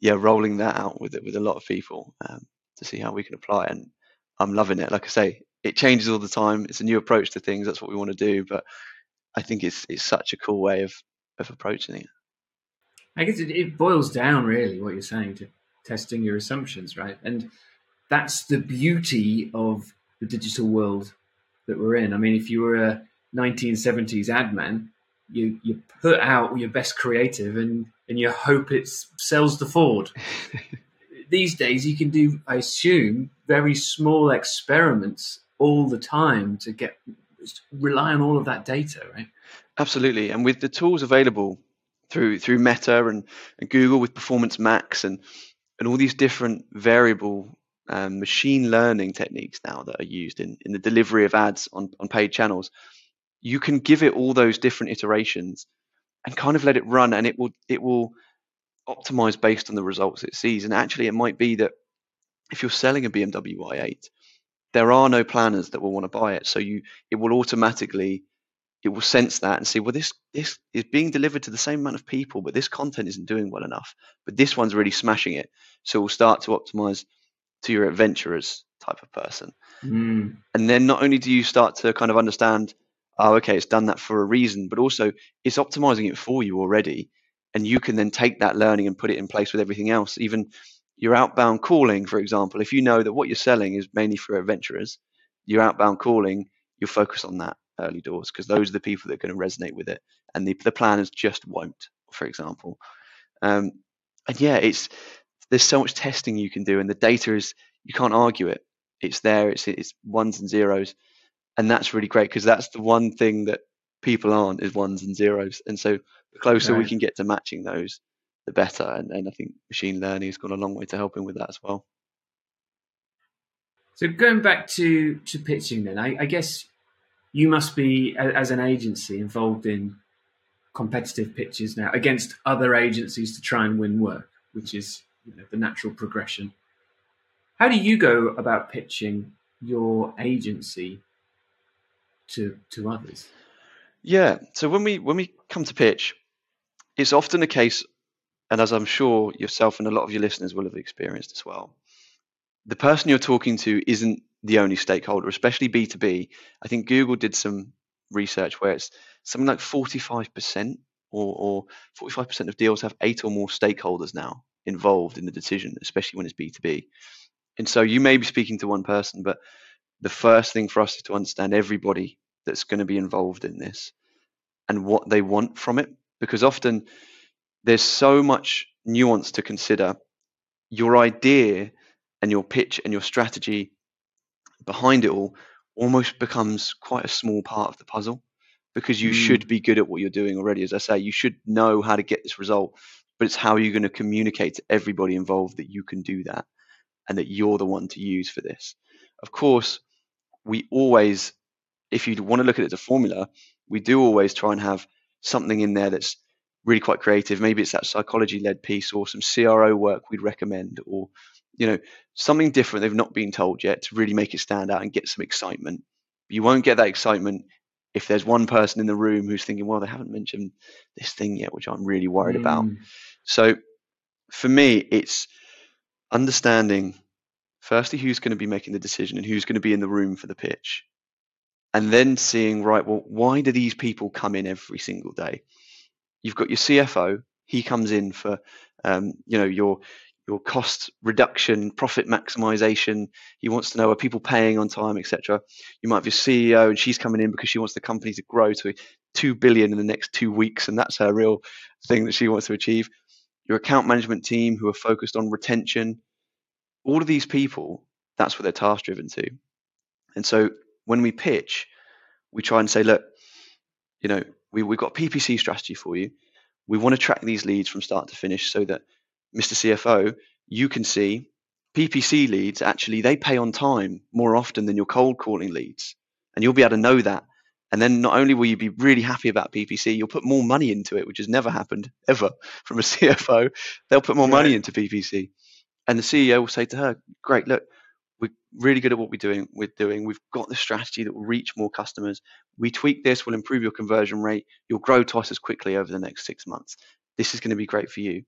yeah, rolling that out with it with a lot of people um, to see how we can apply it. And I'm loving it. Like I say, it changes all the time. It's a new approach to things. That's what we want to do. But I think it's it's such a cool way of of approaching it. I guess it, it boils down really what you're saying to testing your assumptions, right? And that's the beauty of the digital world that we're in. I mean, if you were a 1970s ad man, you you put out your best creative and and you hope it sells the Ford. *laughs* These days, you can do, I assume, very small experiments all the time to get rely on all of that data, right? Absolutely. And with the tools available through through Meta and, and Google with Performance Max and and all these different variable um, machine learning techniques now that are used in, in the delivery of ads on, on paid channels, you can give it all those different iterations and kind of let it run and it will it will optimize based on the results it sees. And actually it might be that if you're selling a BMW i8, there are no planners that will want to buy it. So you it will automatically it will sense that and say, well, this this is being delivered to the same amount of people, but this content isn't doing well enough. But this one's really smashing it. So we'll start to optimize to your adventurers type of person. Mm. And then not only do you start to kind of understand, oh, okay, it's done that for a reason, but also it's optimizing it for you already. And you can then take that learning and put it in place with everything else. Even your outbound calling, for example, if you know that what you're selling is mainly for adventurers, your outbound calling, you'll focus on that early doors because those are the people that are going to resonate with it, and the the planners just won't. For example, um, and yeah, it's there's so much testing you can do, and the data is you can't argue it. It's there. It's it's ones and zeros, and that's really great because that's the one thing that people aren't is ones and zeros, and so the closer right. we can get to matching those, the better. And, and I think machine learning has gone a long way to helping with that as well. So going back to to pitching, then I, I guess you must be, as an agency, involved in competitive pitches now against other agencies to try and win work, which is you know, the natural progression. How do you go about pitching your agency to to others? Yeah, so when we when we come to pitch, it's often a case, and as I'm sure yourself and a lot of your listeners will have experienced as well, the person you're talking to isn't the only stakeholder, especially B2B. I think Google did some research where it's something like 45% or, or 45% of deals have eight or more stakeholders now involved in the decision, especially when it's B2B. And so you may be speaking to one person, but the first thing for us is to understand everybody that's going to be involved in this and what they want from it. Because often there's so much nuance to consider. Your idea and your pitch and your strategy behind it all almost becomes quite a small part of the puzzle because you mm. should be good at what you're doing already. As I say, you should know how to get this result, but it's how you're going to communicate to everybody involved that you can do that and that you're the one to use for this. Of course, we always, if you want to look at it as a formula, we do always try and have something in there that's really quite creative. Maybe it's that psychology led piece or some CRO work we'd recommend or you know something different they've not been told yet to really make it stand out and get some excitement. You won't get that excitement if there's one person in the room who's thinking, well, they haven't mentioned this thing yet, which I'm really worried mm. about. So for me, it's understanding firstly who's going to be making the decision and who's going to be in the room for the pitch. And then seeing, right, well, why do these people come in every single day? You've got your CFO, he comes in for um, you know your your cost reduction, profit maximization. He wants to know are people paying on time, etc. You might have your CEO, and she's coming in because she wants the company to grow to two billion in the next two weeks, and that's her real thing that she wants to achieve. Your account management team who are focused on retention. All of these people, that's what they're task driven to. And so when we pitch, we try and say, look, you know, we, we've got a PPC strategy for you. We want to track these leads from start to finish so that Mr. CFO, you can see PPC leads actually they pay on time more often than your cold calling leads. And you'll be able to know that. And then not only will you be really happy about PPC, you'll put more money into it, which has never happened *laughs* ever from a CFO. They'll put more right. money into PPC. And the CEO will say to her, Great, look, we're really good at what we're doing. We're doing. We've got the strategy that will reach more customers. We tweak this, we'll improve your conversion rate. You'll grow twice as quickly over the next six months. This is going to be great for you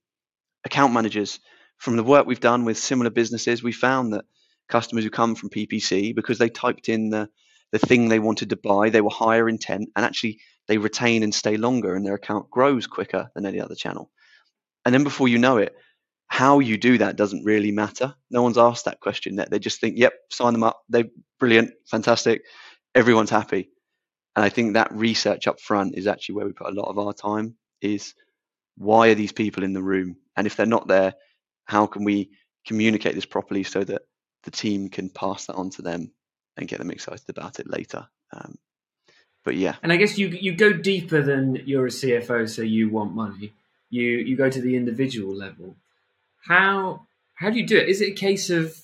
account managers. From the work we've done with similar businesses, we found that customers who come from PPC because they typed in the the thing they wanted to buy, they were higher intent, and actually they retain and stay longer, and their account grows quicker than any other channel. And then before you know it, how you do that doesn't really matter. No one's asked that question. They just think, "Yep, sign them up. They're brilliant, fantastic. Everyone's happy." And I think that research up front is actually where we put a lot of our time. Is why are these people in the room? And if they're not there, how can we communicate this properly so that the team can pass that on to them and get them excited about it later? Um, but yeah. And I guess you you go deeper than you're a CFO, so you want money. You you go to the individual level. How how do you do it? Is it a case of,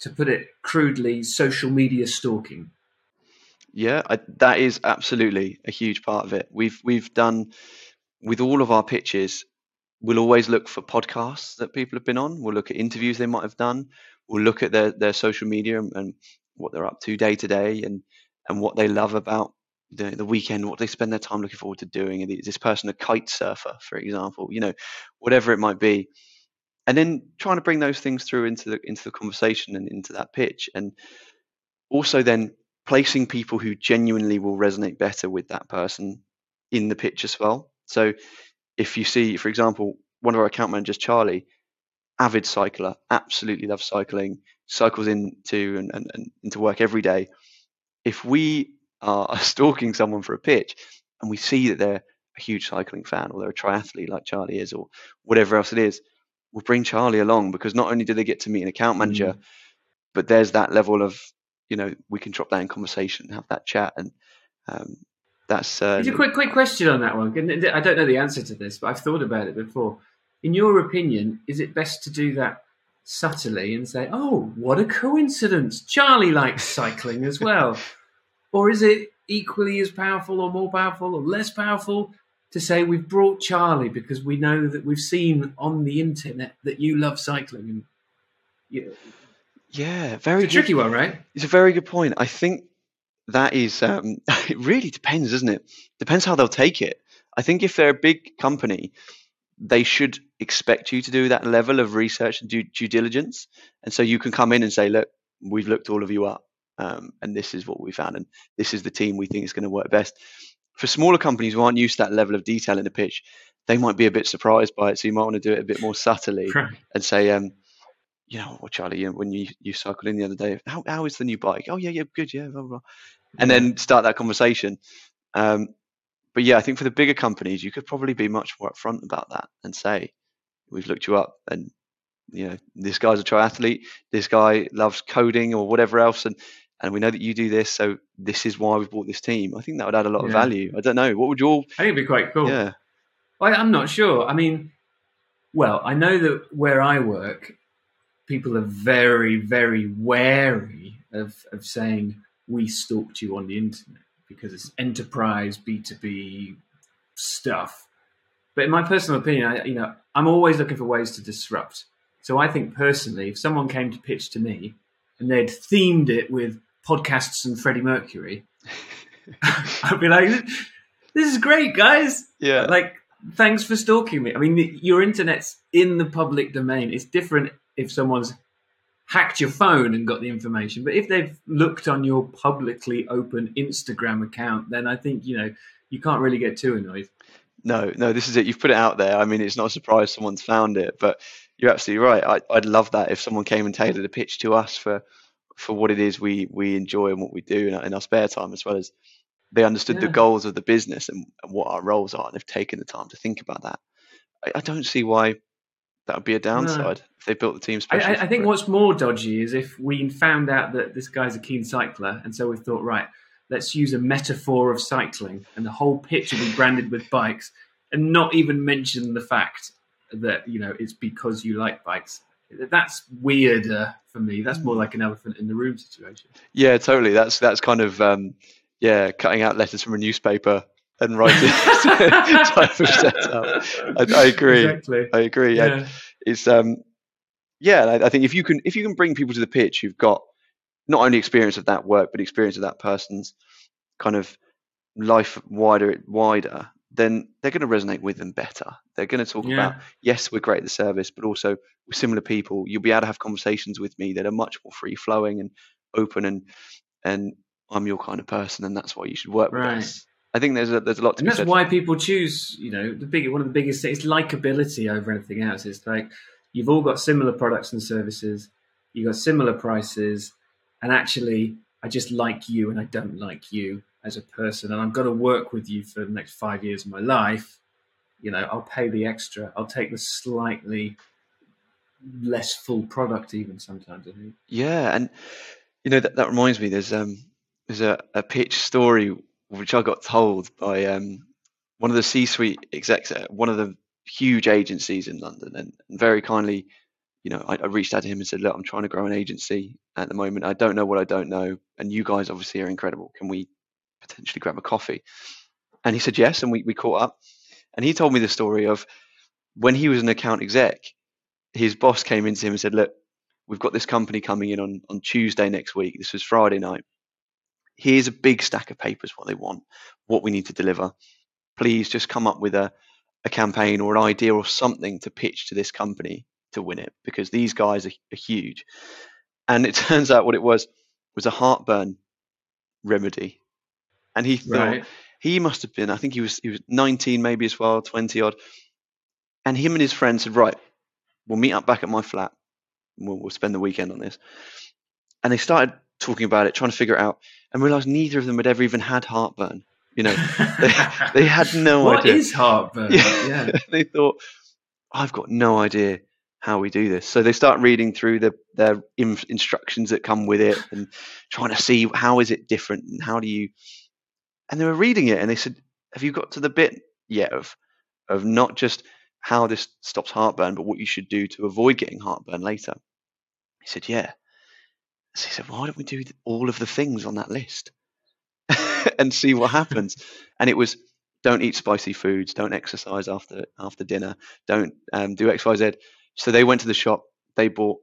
to put it crudely, social media stalking? Yeah, I, that is absolutely a huge part of it. We've we've done with all of our pitches, we'll always look for podcasts that people have been on. We'll look at interviews they might have done. We'll look at their, their social media and, and what they're up to day to day and, and what they love about the, the weekend, what they spend their time looking forward to doing. Is this person a kite surfer, for example? You know, whatever it might be. And then trying to bring those things through into the into the conversation and into that pitch. And also then placing people who genuinely will resonate better with that person in the pitch as well. So if you see, for example, one of our account managers, Charlie, avid cycler, absolutely loves cycling, cycles into and, and, and into work every day. If we are *laughs* stalking someone for a pitch and we see that they're a huge cycling fan or they're a triathlete like Charlie is or whatever else it is, we'll bring Charlie along because not only do they get to meet an account manager, mm. but there's that level of, you know, we can drop that in conversation and have that chat and um, that's uh, a quick quick question on that one. I don't know the answer to this, but I've thought about it before. In your opinion, is it best to do that subtly and say, "Oh, what a coincidence! Charlie likes cycling as well," *laughs* or is it equally as powerful, or more powerful, or less powerful to say we've brought Charlie because we know that we've seen on the internet that you love cycling and you know, yeah, very it's a tricky one, right? It's a very good point. I think that is um, *laughs* it really depends doesn't it depends how they'll take it i think if they're a big company they should expect you to do that level of research and due, due diligence and so you can come in and say look we've looked all of you up um, and this is what we found and this is the team we think is going to work best for smaller companies who aren't used to that level of detail in the pitch, they might be a bit surprised by it. So you might want to do it a bit more subtly *laughs* Right. and say, um, you know, well, Charlie, you know, when you, you cycled in the other day, how, how is the new bike? Oh, yeah, yeah, good, yeah, blah, blah. And then start that conversation. Um, but yeah, I think for the bigger companies, you could probably be much more upfront about that and say, we've looked you up and, you know, this guy's a triathlete, this guy loves coding or whatever else. And, and we know that you do this. So this is why we've bought this team. I think that would add a lot of value. I don't know. What would your, I think it'd be quite cool. yeah, Well, I'm not sure. I mean, well, I know that where I work, people are very, very wary of, of saying we stalked you on the internet because it's enterprise B2B stuff. But in my personal opinion, I, you know, I'm always looking for ways to disrupt. So I think personally, if someone came to pitch to me and they'd themed it with podcasts and Freddie Mercury, *laughs* I'd be like, "This is great, guys! yeah, Like, thanks for stalking me." I mean, your internet's in the public domain. It's different if someone's hacked your phone and got the information, but if they've looked on your publicly open Instagram account, then I think you know you can't really get too annoyed. No, no, this is it. You've put it out there. I mean, it's not a surprise someone's found it, but you're absolutely right. I, I'd love that if someone came and tailored a pitch to us for for what it is we we enjoy and what we do in our, in our spare time, as well as they understood the goals of the business and, and what our roles are, and have taken the time to think about that. I, I don't see why that would be a downside if they built the team I, special. I, I think what's more dodgy is if we found out that this guy's a keen cycler, and so we thought, right, let's use a metaphor of cycling, and the whole pitch will be branded with bikes, and not even mention the fact that you know it's because you like bikes. That's weirder for me. That's more like an elephant in the room situation. Yeah, totally. That's that's kind of um, yeah, cutting out letters from a newspaper and writing *laughs* *laughs* type of setup. I, I agree. Exactly. I agree. I- Yeah. it's um yeah I, I think if you can if you can bring people to the pitch you've got not only experience of that work but experience of that person's kind of life wider wider then they're going to resonate with them better they're going to talk Yeah. about yes we're great at the service but also we're similar people you'll be able to have conversations with me that are much more free flowing and open and and i'm your kind of person and that's why you should work with Right. us i think there's a there's a lot to and that's said why people choose you know the big one of the biggest things is likability over anything else it's like you've all got similar products and services you've got similar prices and actually i just like you and i don't like you as a person and i'm going to work with you for the next five years of my life you know i'll pay the extra i'll take the slightly less full product even sometimes i think Yeah, and you know that, that reminds me. There's um there's a, a pitch story which I got told by um one of the C-suite execs at one of the huge agencies in London, and, and very kindly, you know, I, I reached out to him and said, "Look, I'm trying to grow an agency at the moment. I don't know what I don't know, and you guys obviously are incredible. Can we potentially grab a coffee?" And he said yes, and we we caught up, and he told me the story of when he was an account exec, his boss came into him and said, "Look." we've got this company coming in on, on Tuesday next week. This was Friday night. Here's a big stack of papers, what they want, what we need to deliver. Please just come up with a, a campaign or an idea or something to pitch to this company to win it because these guys are, are huge. And it *laughs* turns out what it was was a heartburn remedy. And he thought right he must have been, I think he was he was 19 maybe as well, 20 odd. And him and his friend said, right, we'll meet up back at my flat. and We'll, we'll spend the weekend on this. And they started talking about it, trying to figure it out, and realized neither of them had ever even had heartburn. You know, *laughs* they, they had no What idea. is heartburn Yeah. yeah. *laughs* they thought, I've got no idea how we do this. So they start reading through the their in, instructions that come with it and trying to see how is it different and how do you. And they were reading it and they said, "Have you got to the bit yet of of not just how this stops heartburn, but what you should do to avoid getting heartburn later?" He said, "Yeah." So he said, "Why don't we do all of the things on that list *laughs* and see what happens?" and it was don't eat spicy foods, don't exercise after after dinner, don't um, do X Y Z. So they went to the shop, they bought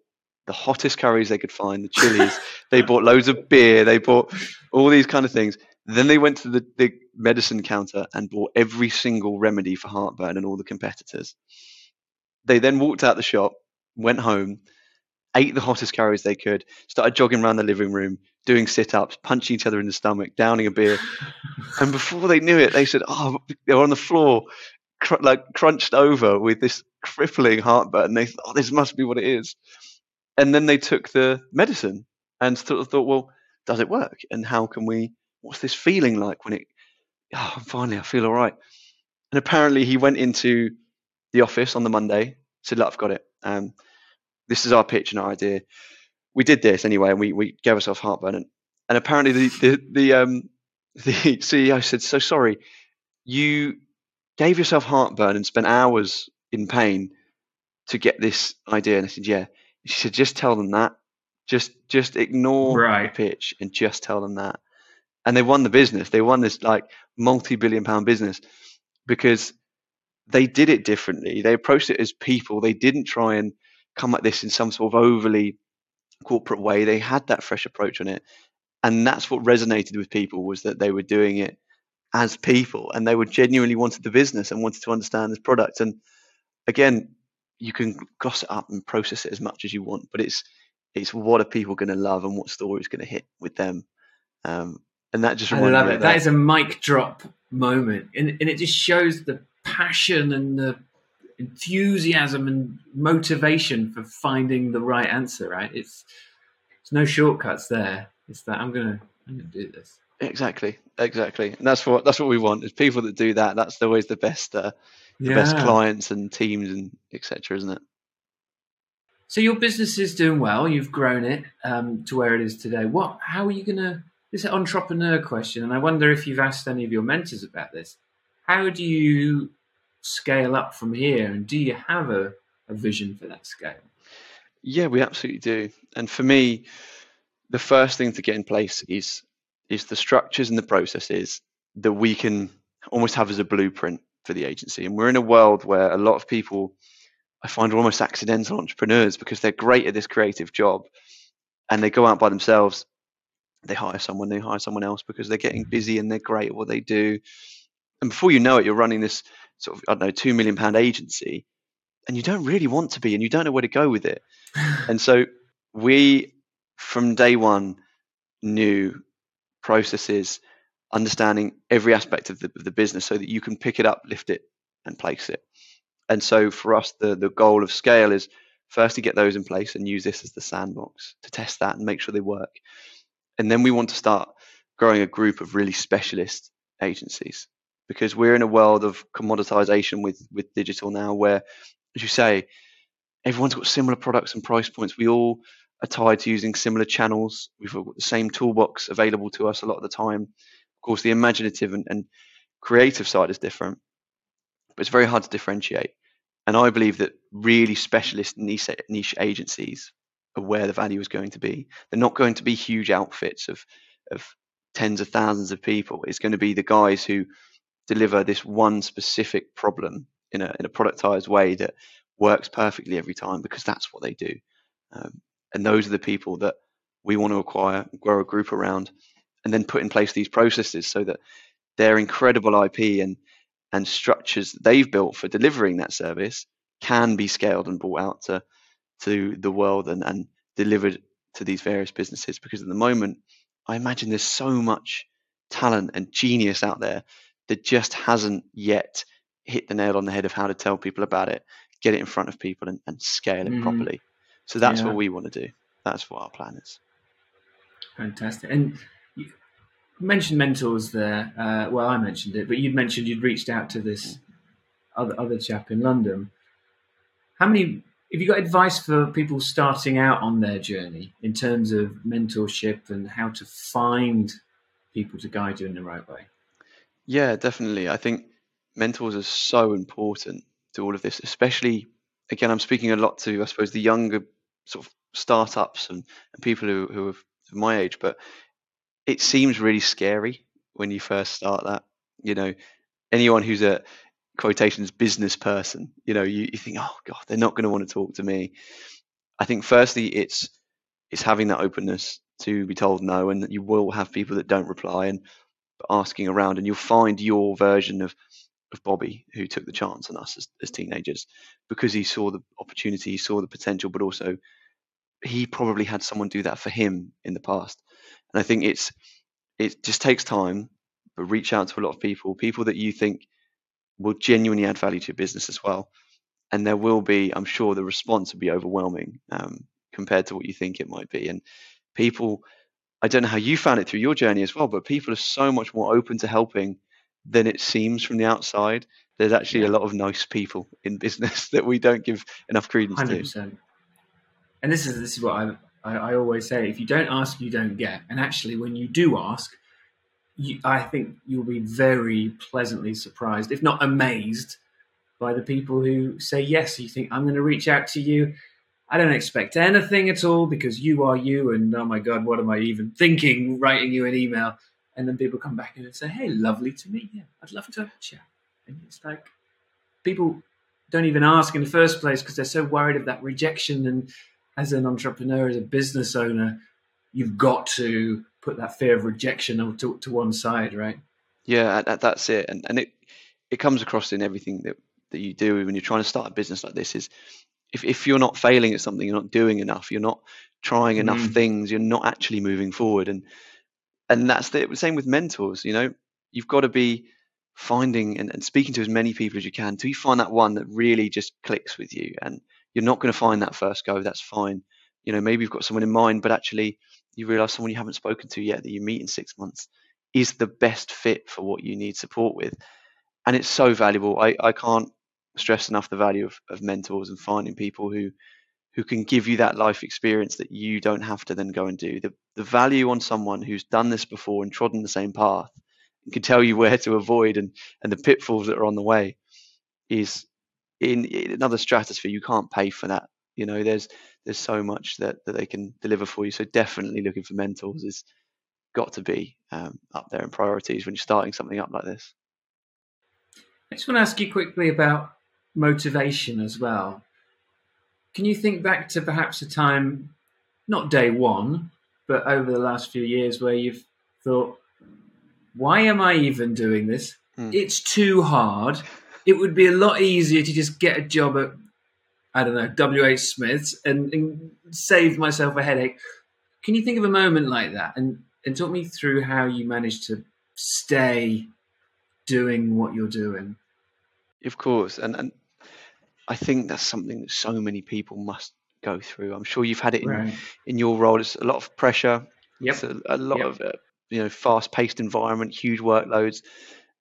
the hottest curries they could find, the chilies, *laughs* they bought loads of beer, they bought all these kind of things. Then they went to the, the medicine counter and bought every single remedy for heartburn and all the competitors. They then walked out the shop, went home, ate the hottest curries they could, started jogging around the living room, doing sit ups, punching each other in the stomach, downing a beer. and before they knew it, they said, Oh, they were on the floor, cr- like crunched over with this crippling heartburn. They thought, Oh, this must be what it is. And then they took the medicine and sort of thought, Well, does it work? And how can we, what's this feeling like when it, oh, finally, I feel all right. And apparently he went into the office on the Monday, said, Look, I've got it. Um, this is our pitch and our idea. We did this anyway, and we, we gave ourselves heartburn. And, and apparently the, the, the, um, *laughs* the CEO said, So sorry, you gave yourself heartburn and spent hours in pain to get this idea. And I said, Yeah. She said, Just tell them that. Just just ignore Right. the pitch and just tell them that. And they won the business. They won this like multi billion pound business because they did it differently. They approached it as people. They didn't try and come at this in some sort of overly corporate way. They had that fresh approach on it. And that's what resonated with people was that they were doing it as people and they were genuinely wanted the business and wanted to understand this product. And again, you can gloss it up and process it as much as you want, but it's it's what are people going to love and what story is going to hit with them. Um, and that just I love it. That that. is a mic drop moment, and, and it just shows the passion and the enthusiasm and motivation for finding the right answer. Right? It's it's no shortcuts there. It's that I'm gonna I'm gonna do this. Exactly, exactly, and that's what that's what we want is people that do that. That's always the best, uh, the best clients and teams and etc. Isn't it? So your business is doing well. You've grown it um, to where it is today. What? How are you gonna? This is entrepreneur question, and I wonder if you've asked any of your mentors about this. How do you scale up from here, and do you have a, a vision for that scale? Yeah, we absolutely do. And for me, the first thing to get in place is is the structures and the processes that we can almost have as a blueprint for the agency. And we're in a world where a lot of people I find are almost accidental entrepreneurs because they're great at this creative job and they go out by themselves. They hire someone, they hire someone else because they're getting mm-hmm. busy and they're great at what they do. And before you know it, you're running this sort of, I don't know, two million pound agency and you don't really want to be and you don't know where to go with it. *laughs* And so we, from day one, knew processes, understanding every aspect of the, of the business so that you can pick it up, lift it, and place it. And so for us, the, the goal of scale is first to get those in place and use this as the sandbox to test that and make sure they work. And then we want to start growing a group of really specialist agencies because we're in a world of commoditization with, with digital now where, as you say, everyone's got similar products and price points. We all are tied to using similar channels. We've got the same toolbox available to us a lot of the time. Of course, the imaginative and, and creative side is different, but it's very hard to differentiate. And I believe that really specialist niche, niche agencies where the value is going to be. They're not going to be huge outfits of, of tens of thousands of people. It's going to be the guys who deliver this one specific problem in a, in a productized way that works perfectly every time because that's what they do. Um, and those are the people that we want to acquire, grow a group around, and then put in place these processes so that their incredible IP and and structures they've built for delivering that service can be scaled and brought out to to the world and, and delivered to these various businesses. Because at the moment, I imagine there's so much talent and genius out there that just hasn't yet hit the nail on the head of how to tell people about it, get it in front of people, and, and scale it Mhm. properly. So that's Yeah. what we want to do. That's what our plan is. Fantastic. And you mentioned mentors there. Uh, well, I mentioned it, but you'd mentioned you'd reached out to this other other chap in London. How many? Have you got advice for people starting out on their journey in terms of mentorship and how to find people to guide you in the right way? Yeah, definitely. I think mentors are so important to all of this, especially again, I'm speaking a lot to, I suppose, the younger sort of startups and, and people who, who are my age, but it seems really scary when you first start that. You know, anyone who's a quotations business person, you know, you, you think, oh God, they're not going to want to talk to me. I think firstly, it's it's having that openness to be told no, and that you will have people that don't reply and asking around, and you'll find your version of of Bobby who took the chance on us as, as teenagers because he saw the opportunity, he saw the potential, but also he probably had someone do that for him in the past. And I think it's it just takes time, but reach out to a lot of people, people that you think will genuinely add value to your business as well. And there will be, I'm sure, the response will be overwhelming um, compared to what you think it might be. And people, I don't know how you found it through your journey as well, but people are so much more open to helping than it seems from the outside. There's actually yeah. a lot of nice people in business *laughs* that we don't give enough credence 100%. to. And this is this is what I, I, I always say: if you don't ask, you don't get. And actually, when you do ask, you, I think you'll be very pleasantly surprised, if not amazed, by the people who say yes. You think I'm going to reach out to you. I don't expect anything at all because you are you, and oh my god, what am I even thinking? Writing you an email, and then people come back and say, "Hey, lovely to meet you. I'd love to chat." And it's like people don't even ask in the first place because they're so worried of that rejection. And as an entrepreneur, as a business owner, you've got to put that fear of rejection to, to one side, right? Yeah, that's it. And and it it comes across in everything that that you do when you're trying to start a business like this. Is if if you're not failing at something, you're not doing enough, you're not trying enough mm. things, you're not actually moving forward. And and that's the same with mentors. You know, you've got to be finding and, and speaking to as many people as you can until you find that one that really just clicks with you. And you're not going to find that first go. That's fine. You know, maybe you've got someone in mind, but actually you realize someone you haven't spoken to yet that you meet in six months is the best fit for what you need support with. And it's so valuable. I, I can't stress enough the value of, of mentors and finding people who who can give you that life experience that you don't have to then go and do. The the value on someone who's done this before and trodden the same path and can tell you where to avoid and, and the pitfalls that are on the way is in, in another stratosphere. You can't pay for that. You know, there's there's so much that, that they can deliver for you. So definitely looking for mentors is got to be um, up there in priorities when you're starting something up like this. I just want to ask you quickly about motivation as well. Can you think back to perhaps a time, not day one, but over the last few years where you've thought, why am I even doing this? Hmm. It's too hard. It would be a lot easier to just get a job at, I don't know, WH Smith's and, and save myself a headache. Can you think of a moment like that and, and talk me through how you managed to stay doing what you're doing? Of course. And, and I think that's something that so many people must go through. I'm sure you've had it in, right. in your role. It's a lot of pressure. Yep. It's a, a lot yep. of uh, you know fast-paced environment, huge workloads.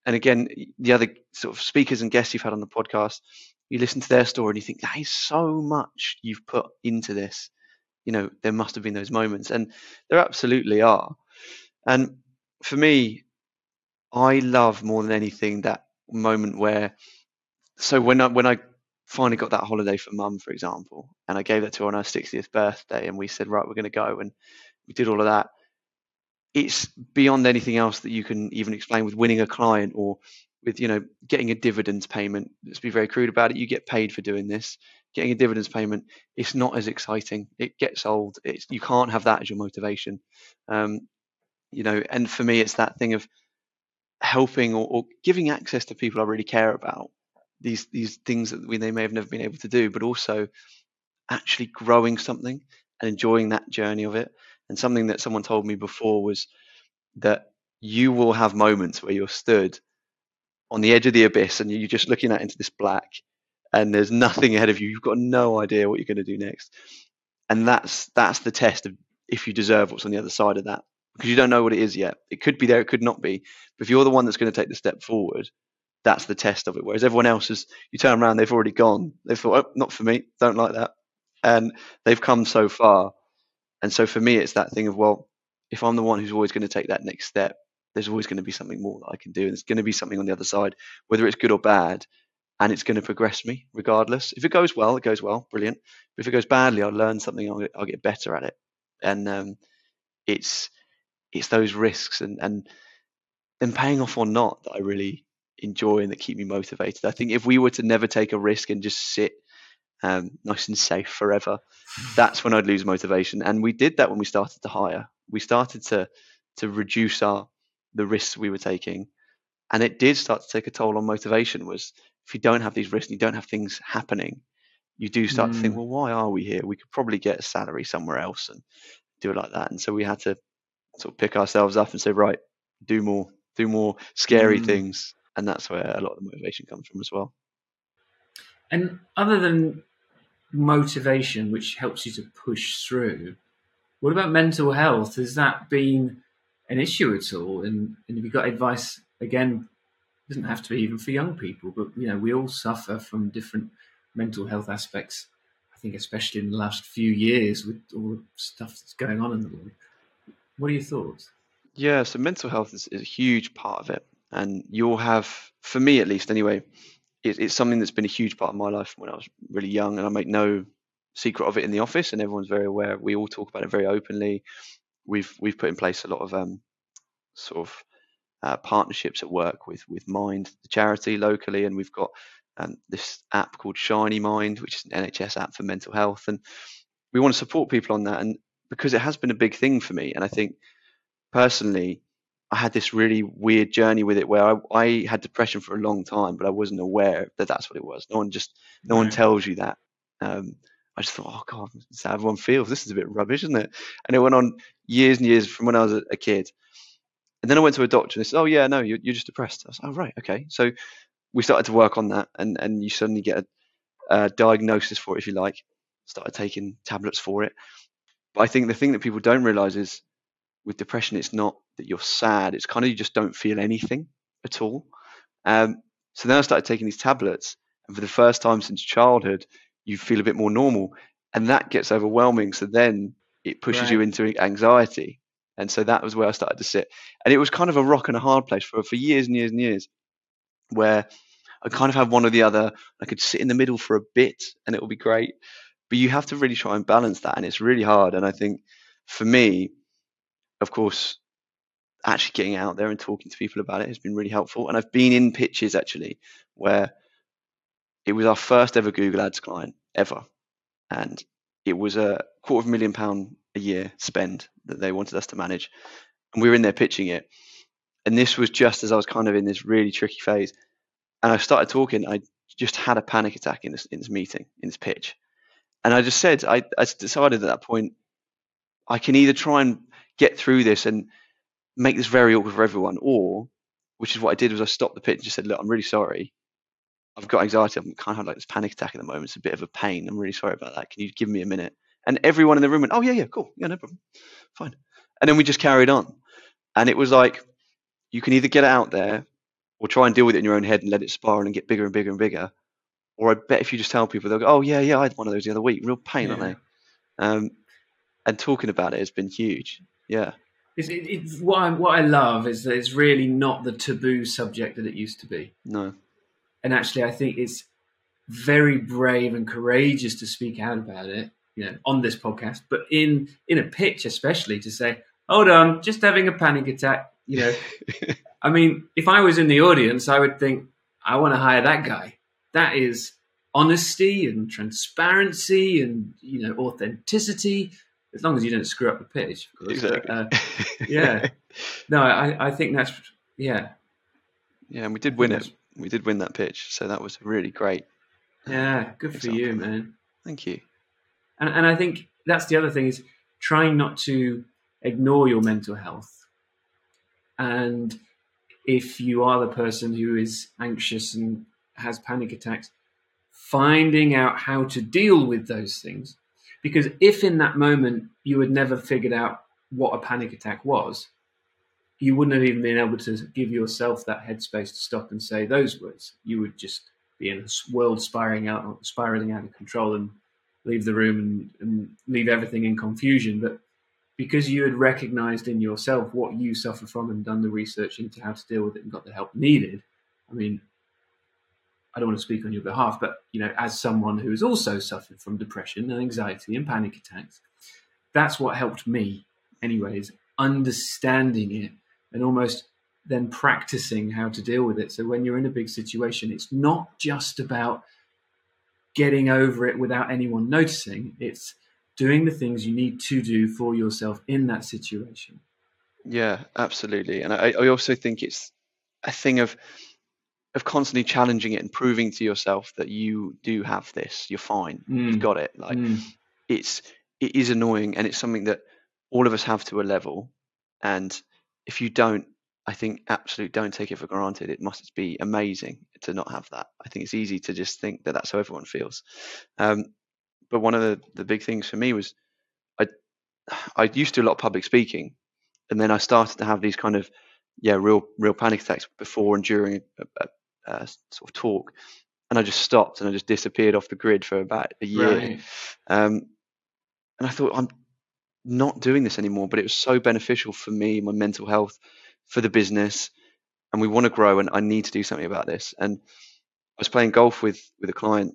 And again, the other sort of speakers and guests you've had on the podcast, you listen to their story and you think that is so much you've put into this. You know, there must have been those moments, and there absolutely are. And for me, I love more than anything that moment where. So when I when I finally got that holiday for mum, for example, and I gave that to her on her 60th birthday, and we said, right, we're going to go, and we did all of that. It's beyond anything else that you can even explain with winning a client or with you know getting a dividends payment. Let's be very crude about it. You get paid for doing this. Getting a dividends payment, it's not as exciting. It gets old. It's you can't have that as your motivation. Um, you know, and for me, it's that thing of helping or, or giving access to people I really care about these these things that we, they may have never been able to do, but also actually growing something and enjoying that journey of it. And something that someone told me before was that you will have moments where you're stood on the edge of the abyss and you're just looking out into this black and there's nothing ahead of you. You've got no idea what you're going to do next. And that's that's the test of if you deserve what's on the other side of that. Because you don't know what it is yet. It could be there, it could not be. But if you're the one that's going to take the step forward, that's the test of it. Whereas everyone else is, you turn around, they've already gone. They've thought, oh, not for me, don't like that. And they've come so far. And so for me, it's that thing of, well, if I'm the one who's always going to take that next step, there's always going to be something more that I can do. And there's going to be something on the other side, whether it's good or bad. And it's going to progress me regardless. If it goes well, it goes well, brilliant. But if it goes badly, I'll learn something. I'll get, I'll get better at it. And um, it's it's those risks and and then paying off or not that I really enjoy and that keep me motivated. I think if we were to never take a risk and just sit um, nice and safe forever, that's when I'd lose motivation. And we did that when we started to hire. We started to to reduce our the risks we were taking, and it did start to take a toll on motivation. Was if you don't have these risks, and you don't have things happening, you do start Mm. to think, well, why are we here? We could probably get a salary somewhere else and do it like that. And so we had to sort of pick ourselves up and say, right, do more, do more scary Mm. things. And that's where a lot of the motivation comes from as well. And other than motivation, which helps you to push through, what about mental health? Has that been an issue at all? And, and have you got advice? Again, it doesn't have to be even for young people, but you know, we all suffer from different mental health aspects. I think, especially in the last few years, with all the stuff that's going on in the world. What are your thoughts? Yeah, so mental health is, is a huge part of it. And you'll have, for me at least anyway, it, it's something that's been a huge part of my life when I was really young. And I make no secret of it in the office, and everyone's very aware. We all talk about it very openly. We've we've put in place a lot of um, sort of uh, partnerships at work with with Mind, the charity locally, and we've got um, this app called Shiny Mind, which is an NHS app for mental health, and we want to support people on that. And because it has been a big thing for me, and I think personally, I had this really weird journey with it where I, I had depression for a long time, but I wasn't aware that that's what it was. No one just no one tells you that. Um, I just thought, oh god, that's how everyone feels. This is a bit rubbish, isn't it? And it went on years and years from when I was a, kid. And then I went to a doctor and they said, oh yeah, no, you're, you're just depressed. I was like, oh right, okay. So we started to work on that, and and you suddenly get a, a diagnosis for it, if you like. Started taking tablets for it. But I think the thing that people don't realize is with depression, it's not that you're sad. It's kind of you just don't feel anything at all. Um, so then I started taking these tablets, and for the first time since childhood, you feel a bit more normal, and that gets overwhelming. So then it pushes you into anxiety, and so that was where I started to sit. And it was kind of a rock and a hard place for for years and years and years, where I kind of had one or the other. I could sit in the middle for a bit, and it will be great. But you have to really try and balance that, and it's really hard. And I think for me, of course, actually getting out there and talking to people about it has been really helpful. And I've been in pitches actually where it was our first ever Google Ads client ever, and it was a quarter of a million pound a year spend that they wanted us to manage, and we were in there pitching it. And this was just as I was kind of in this really tricky phase, and I started talking. I just had a panic attack in this in this meeting in this pitch, and I just said I, I decided at that point I can either try and get through this and make this very awkward for everyone, or which is what I did was I stopped the pitch and just said, look, I'm really sorry. I've got anxiety. I'm kind of like this panic attack at the moment. It's a bit of a pain. I'm really sorry about that. Can you give me a minute? And everyone in the room went, oh yeah, yeah, cool, yeah, no problem, fine. And then we just carried on, and it was like you can either get it out there or try and deal with it in your own head and let it spiral and get bigger and bigger and bigger. Or I bet if you just tell people, they'll go, oh yeah, yeah, I had one of those the other week. Real pain, aren't they? Um, and talking about it has been huge. Yeah. It's, it, it's what I what I love is that it's really not the taboo subject that it used to be. No. And actually i think it's very brave and courageous to speak out about it you know on this podcast but in in a pitch especially to say hold on just having a panic attack you know *laughs* i mean if i was in the audience i would think i want to hire that guy that is honesty and transparency and you know authenticity as long as you don't screw up the pitch of course. Exactly. uh, yeah. *laughs* no i i think that's yeah Yeah, and we did win it. We did win that pitch, so that was really great. yeah good for you man Thank you. and, and I think that's the other thing is trying not to ignore your mental health. And if you are the person who is anxious and has panic attacks, finding out how to deal with those things. Because if in that moment you had never figured out what a panic attack was, you wouldn't have even been able to give yourself that headspace to stop and say those words. You would just be in a world spiraling out, spiraling out of control and leave the room and, and leave everything in confusion. But because you had recognized in yourself what you suffer from and done the research into how to deal with it and got the help needed, I mean, I don't want to speak on your behalf, but you know, as someone who has also suffered from depression and anxiety and panic attacks, that's what helped me, anyways, understanding it and almost then practicing how to deal with it. So when you're in a big situation, it's not just about getting over it without anyone noticing. It's doing the things you need to do for yourself in that situation. Yeah, absolutely. And I, I also think it's a thing of of constantly challenging it and proving to yourself that you do have this. You're fine. You've Mm, got it. Like mm, it's it is annoying and it's something that all of us have to a level. And if you don't, I think absolutely don't take it for granted. It must be amazing to not have that. I think it's easy to just think that that's how everyone feels. Um, but one of the, the big things for me was I I used to do a lot of public speaking, and then I started to have these kind of yeah real real panic attacks before and during a, a, a sort of talk, and I just stopped and I just disappeared off the grid for about a year. right. Um, and I thought I'm not doing this anymore, but it was so beneficial for me, my mental health, for the business, and we want to grow, and I need to do something about this. And I was playing golf with with a client,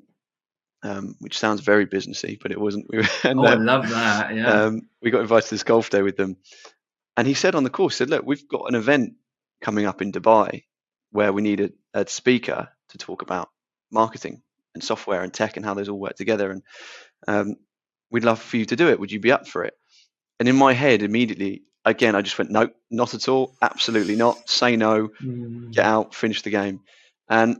um, which sounds very businessy, but it wasn't. We were, *laughs* and, Oh, I um, love that. Yeah. um, we got invited to this golf day with them, and he said on the course, he said, "Look, we've got an event coming up in Dubai where we need a, a speaker to talk about marketing and software and tech and how those all work together, and um, we'd love for you to do it. Would you be up for it?" And in my head, immediately, again, I just went, "Nope, not at all. Absolutely not. Say no. Mm, Get out. Finish the game." And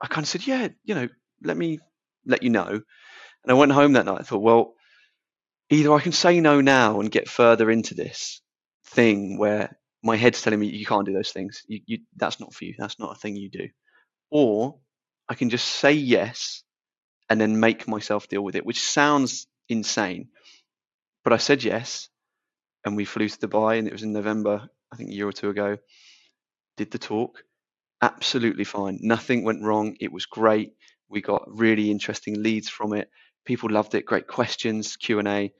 I kind of said, "Yeah, you know, let me let you know." And I went home that night. I thought, well, either I can say no now and get further into this thing where my head's telling me you can't do those things. You, you, that's not for you. That's not a thing you do. Or I can just say yes and then make myself deal with it, which sounds insane. But I said yes, and we flew to Dubai, and it was in November, I think a year or two ago. Did the talk, absolutely fine. Nothing went wrong. It was great. We got really interesting leads from it. People loved it. Great questions, Q and A. And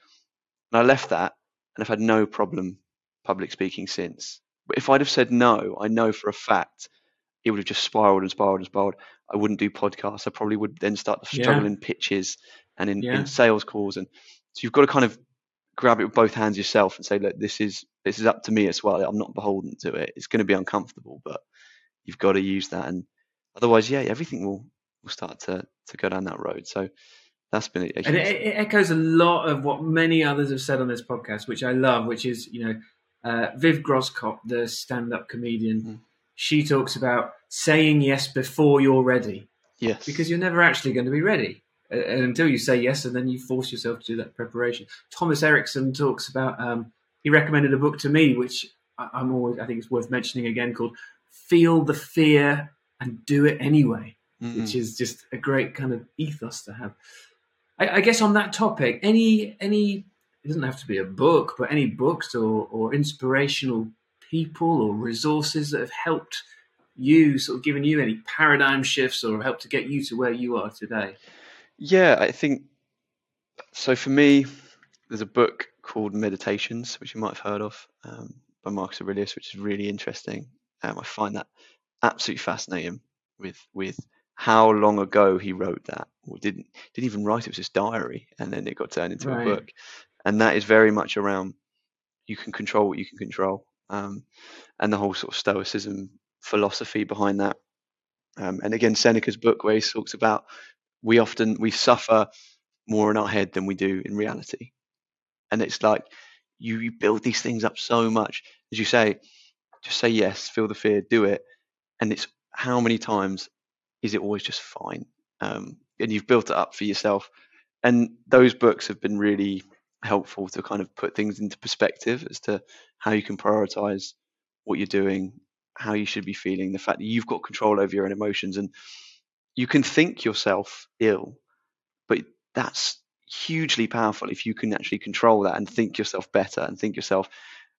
I left that, and I've had no problem public speaking since. But if I'd have said no, I know for a fact it would have just spiraled and spiraled and spiraled. I wouldn't do podcasts. I probably would then start to struggle Yeah. in pitches and in, Yeah. in sales calls. And so you've got to kind of grab it with both hands yourself and say, look, this is this is up to me as well. I'm not beholden to it. It's going to be uncomfortable, but you've got to use that. And otherwise, yeah, everything will will start to to go down that road. So that's been a, a And it, it echoes a lot of what many others have said on this podcast, which I love, which is, you know, uh, Viv Groskop, the stand up comedian, Mm. she talks about saying yes before you're ready yes because you're never actually going to be ready uh, until you say yes and then you force yourself to do that preparation. Thomas Erikson talks about, um, he recommended a book to me, which I- I'm always, I think it's worth mentioning again, called Feel the Fear and Do It Anyway Mm-mm. which is just a great kind of ethos to have. I, I guess on that topic, any any it doesn't have to be a book, but any books or, or inspirational people or resources that have helped you, sort of given you any paradigm shifts or helped to get you to where you are today. Yeah, I think so. For me, there's a book called Meditations, which you might have heard of, um, by Marcus Aurelius, which is really interesting. Um, I find that absolutely fascinating with with how long ago he wrote that, or didn't didn't even write it. It was his diary, and then it got turned into Right. a book. And that is very much around you can control what you can control, um, and the whole sort of stoicism philosophy behind that. Um, and again, Seneca's book where he talks about we often we suffer more in our head than we do in reality, and it's like you, you build these things up so much, as you say, just say yes, feel the fear, do it, and it's how many times is it always just fine, um, and you've built it up for yourself, and those books have been really helpful to kind of put things into perspective as to how you can prioritize what you're doing, how you should be feeling, the fact that you've got control over your own emotions, and you can think yourself ill, but that's hugely powerful if you can actually control that and think yourself better and think yourself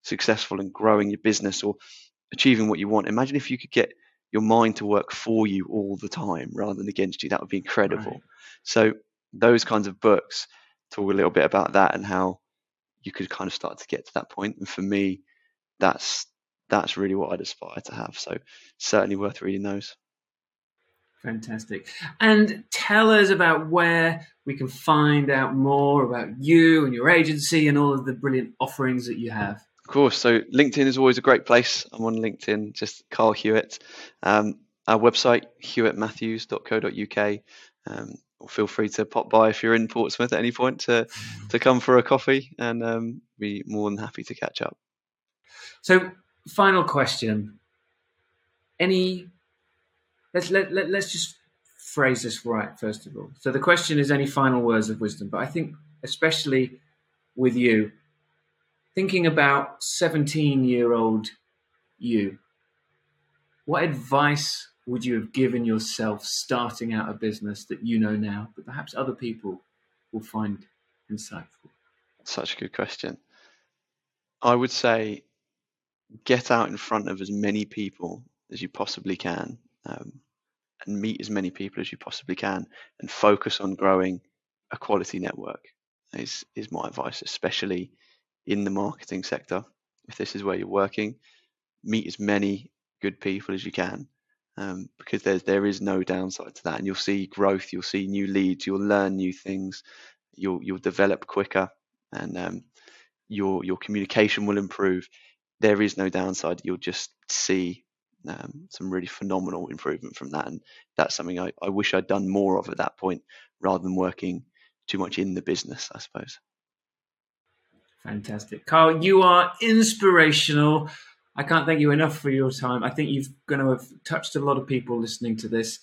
successful and growing your business or achieving what you want. Imagine if you could get your mind to work for you all the time rather than against you. That would be incredible. Right. So those kinds of books talk a little bit about that and how you could kind of start to get to that point. And for me, that's that's really what I'd aspire to have. So certainly worth reading those. Fantastic. And tell us about where we can find out more about you and your agency and all of the brilliant offerings that you have. Of course. So LinkedIn is always a great place. I'm on LinkedIn, just Carl Hewitt. Um, our website, hewittmatthews.co.uk. Um, or feel free to pop by if you're in Portsmouth at any point to, to come for a coffee and um, be more than happy to catch up. So, final question. Any, let's let, let let's just phrase this right first of all. So the question is any final words of wisdom, but I think especially with you, thinking about seventeen year old you, what advice would you have given yourself starting out a business that you know now, but perhaps other people will find insightful? Such a good question. I would say get out in front of as many people as you possibly can um, and meet as many people as you possibly can and focus on growing a quality network is, is my advice, especially in the marketing sector. If this is where you're working, meet as many good people as you can um, because there's there is no downside to that and you'll see growth you'll see new leads you'll learn new things you'll you'll develop quicker and um, your your communication will improve there is no downside. You'll just see um, some really phenomenal improvement from that. And that's something I, I wish I'd done more of at that point rather than working too much in the business, I suppose. Fantastic. Carl, you are inspirational. I can't thank you enough for your time. I think you've going to have touched a lot of people listening to this.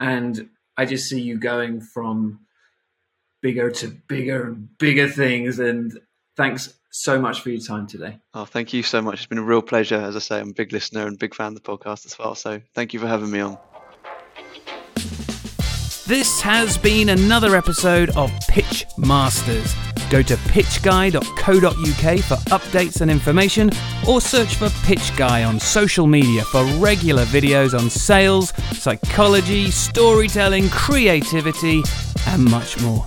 And I just see you going from bigger to bigger and bigger things. And thanks so much for your time today. Oh, thank you so much. It's been a real pleasure. As I say, I'm a big listener and big fan of the podcast as well. So thank you for having me on. This has been another episode of Pitch Masters. Go to pitchguy.co.uk for updates and information, or search for Pitch Guy on social media for regular videos on sales, psychology, storytelling, creativity, and much more.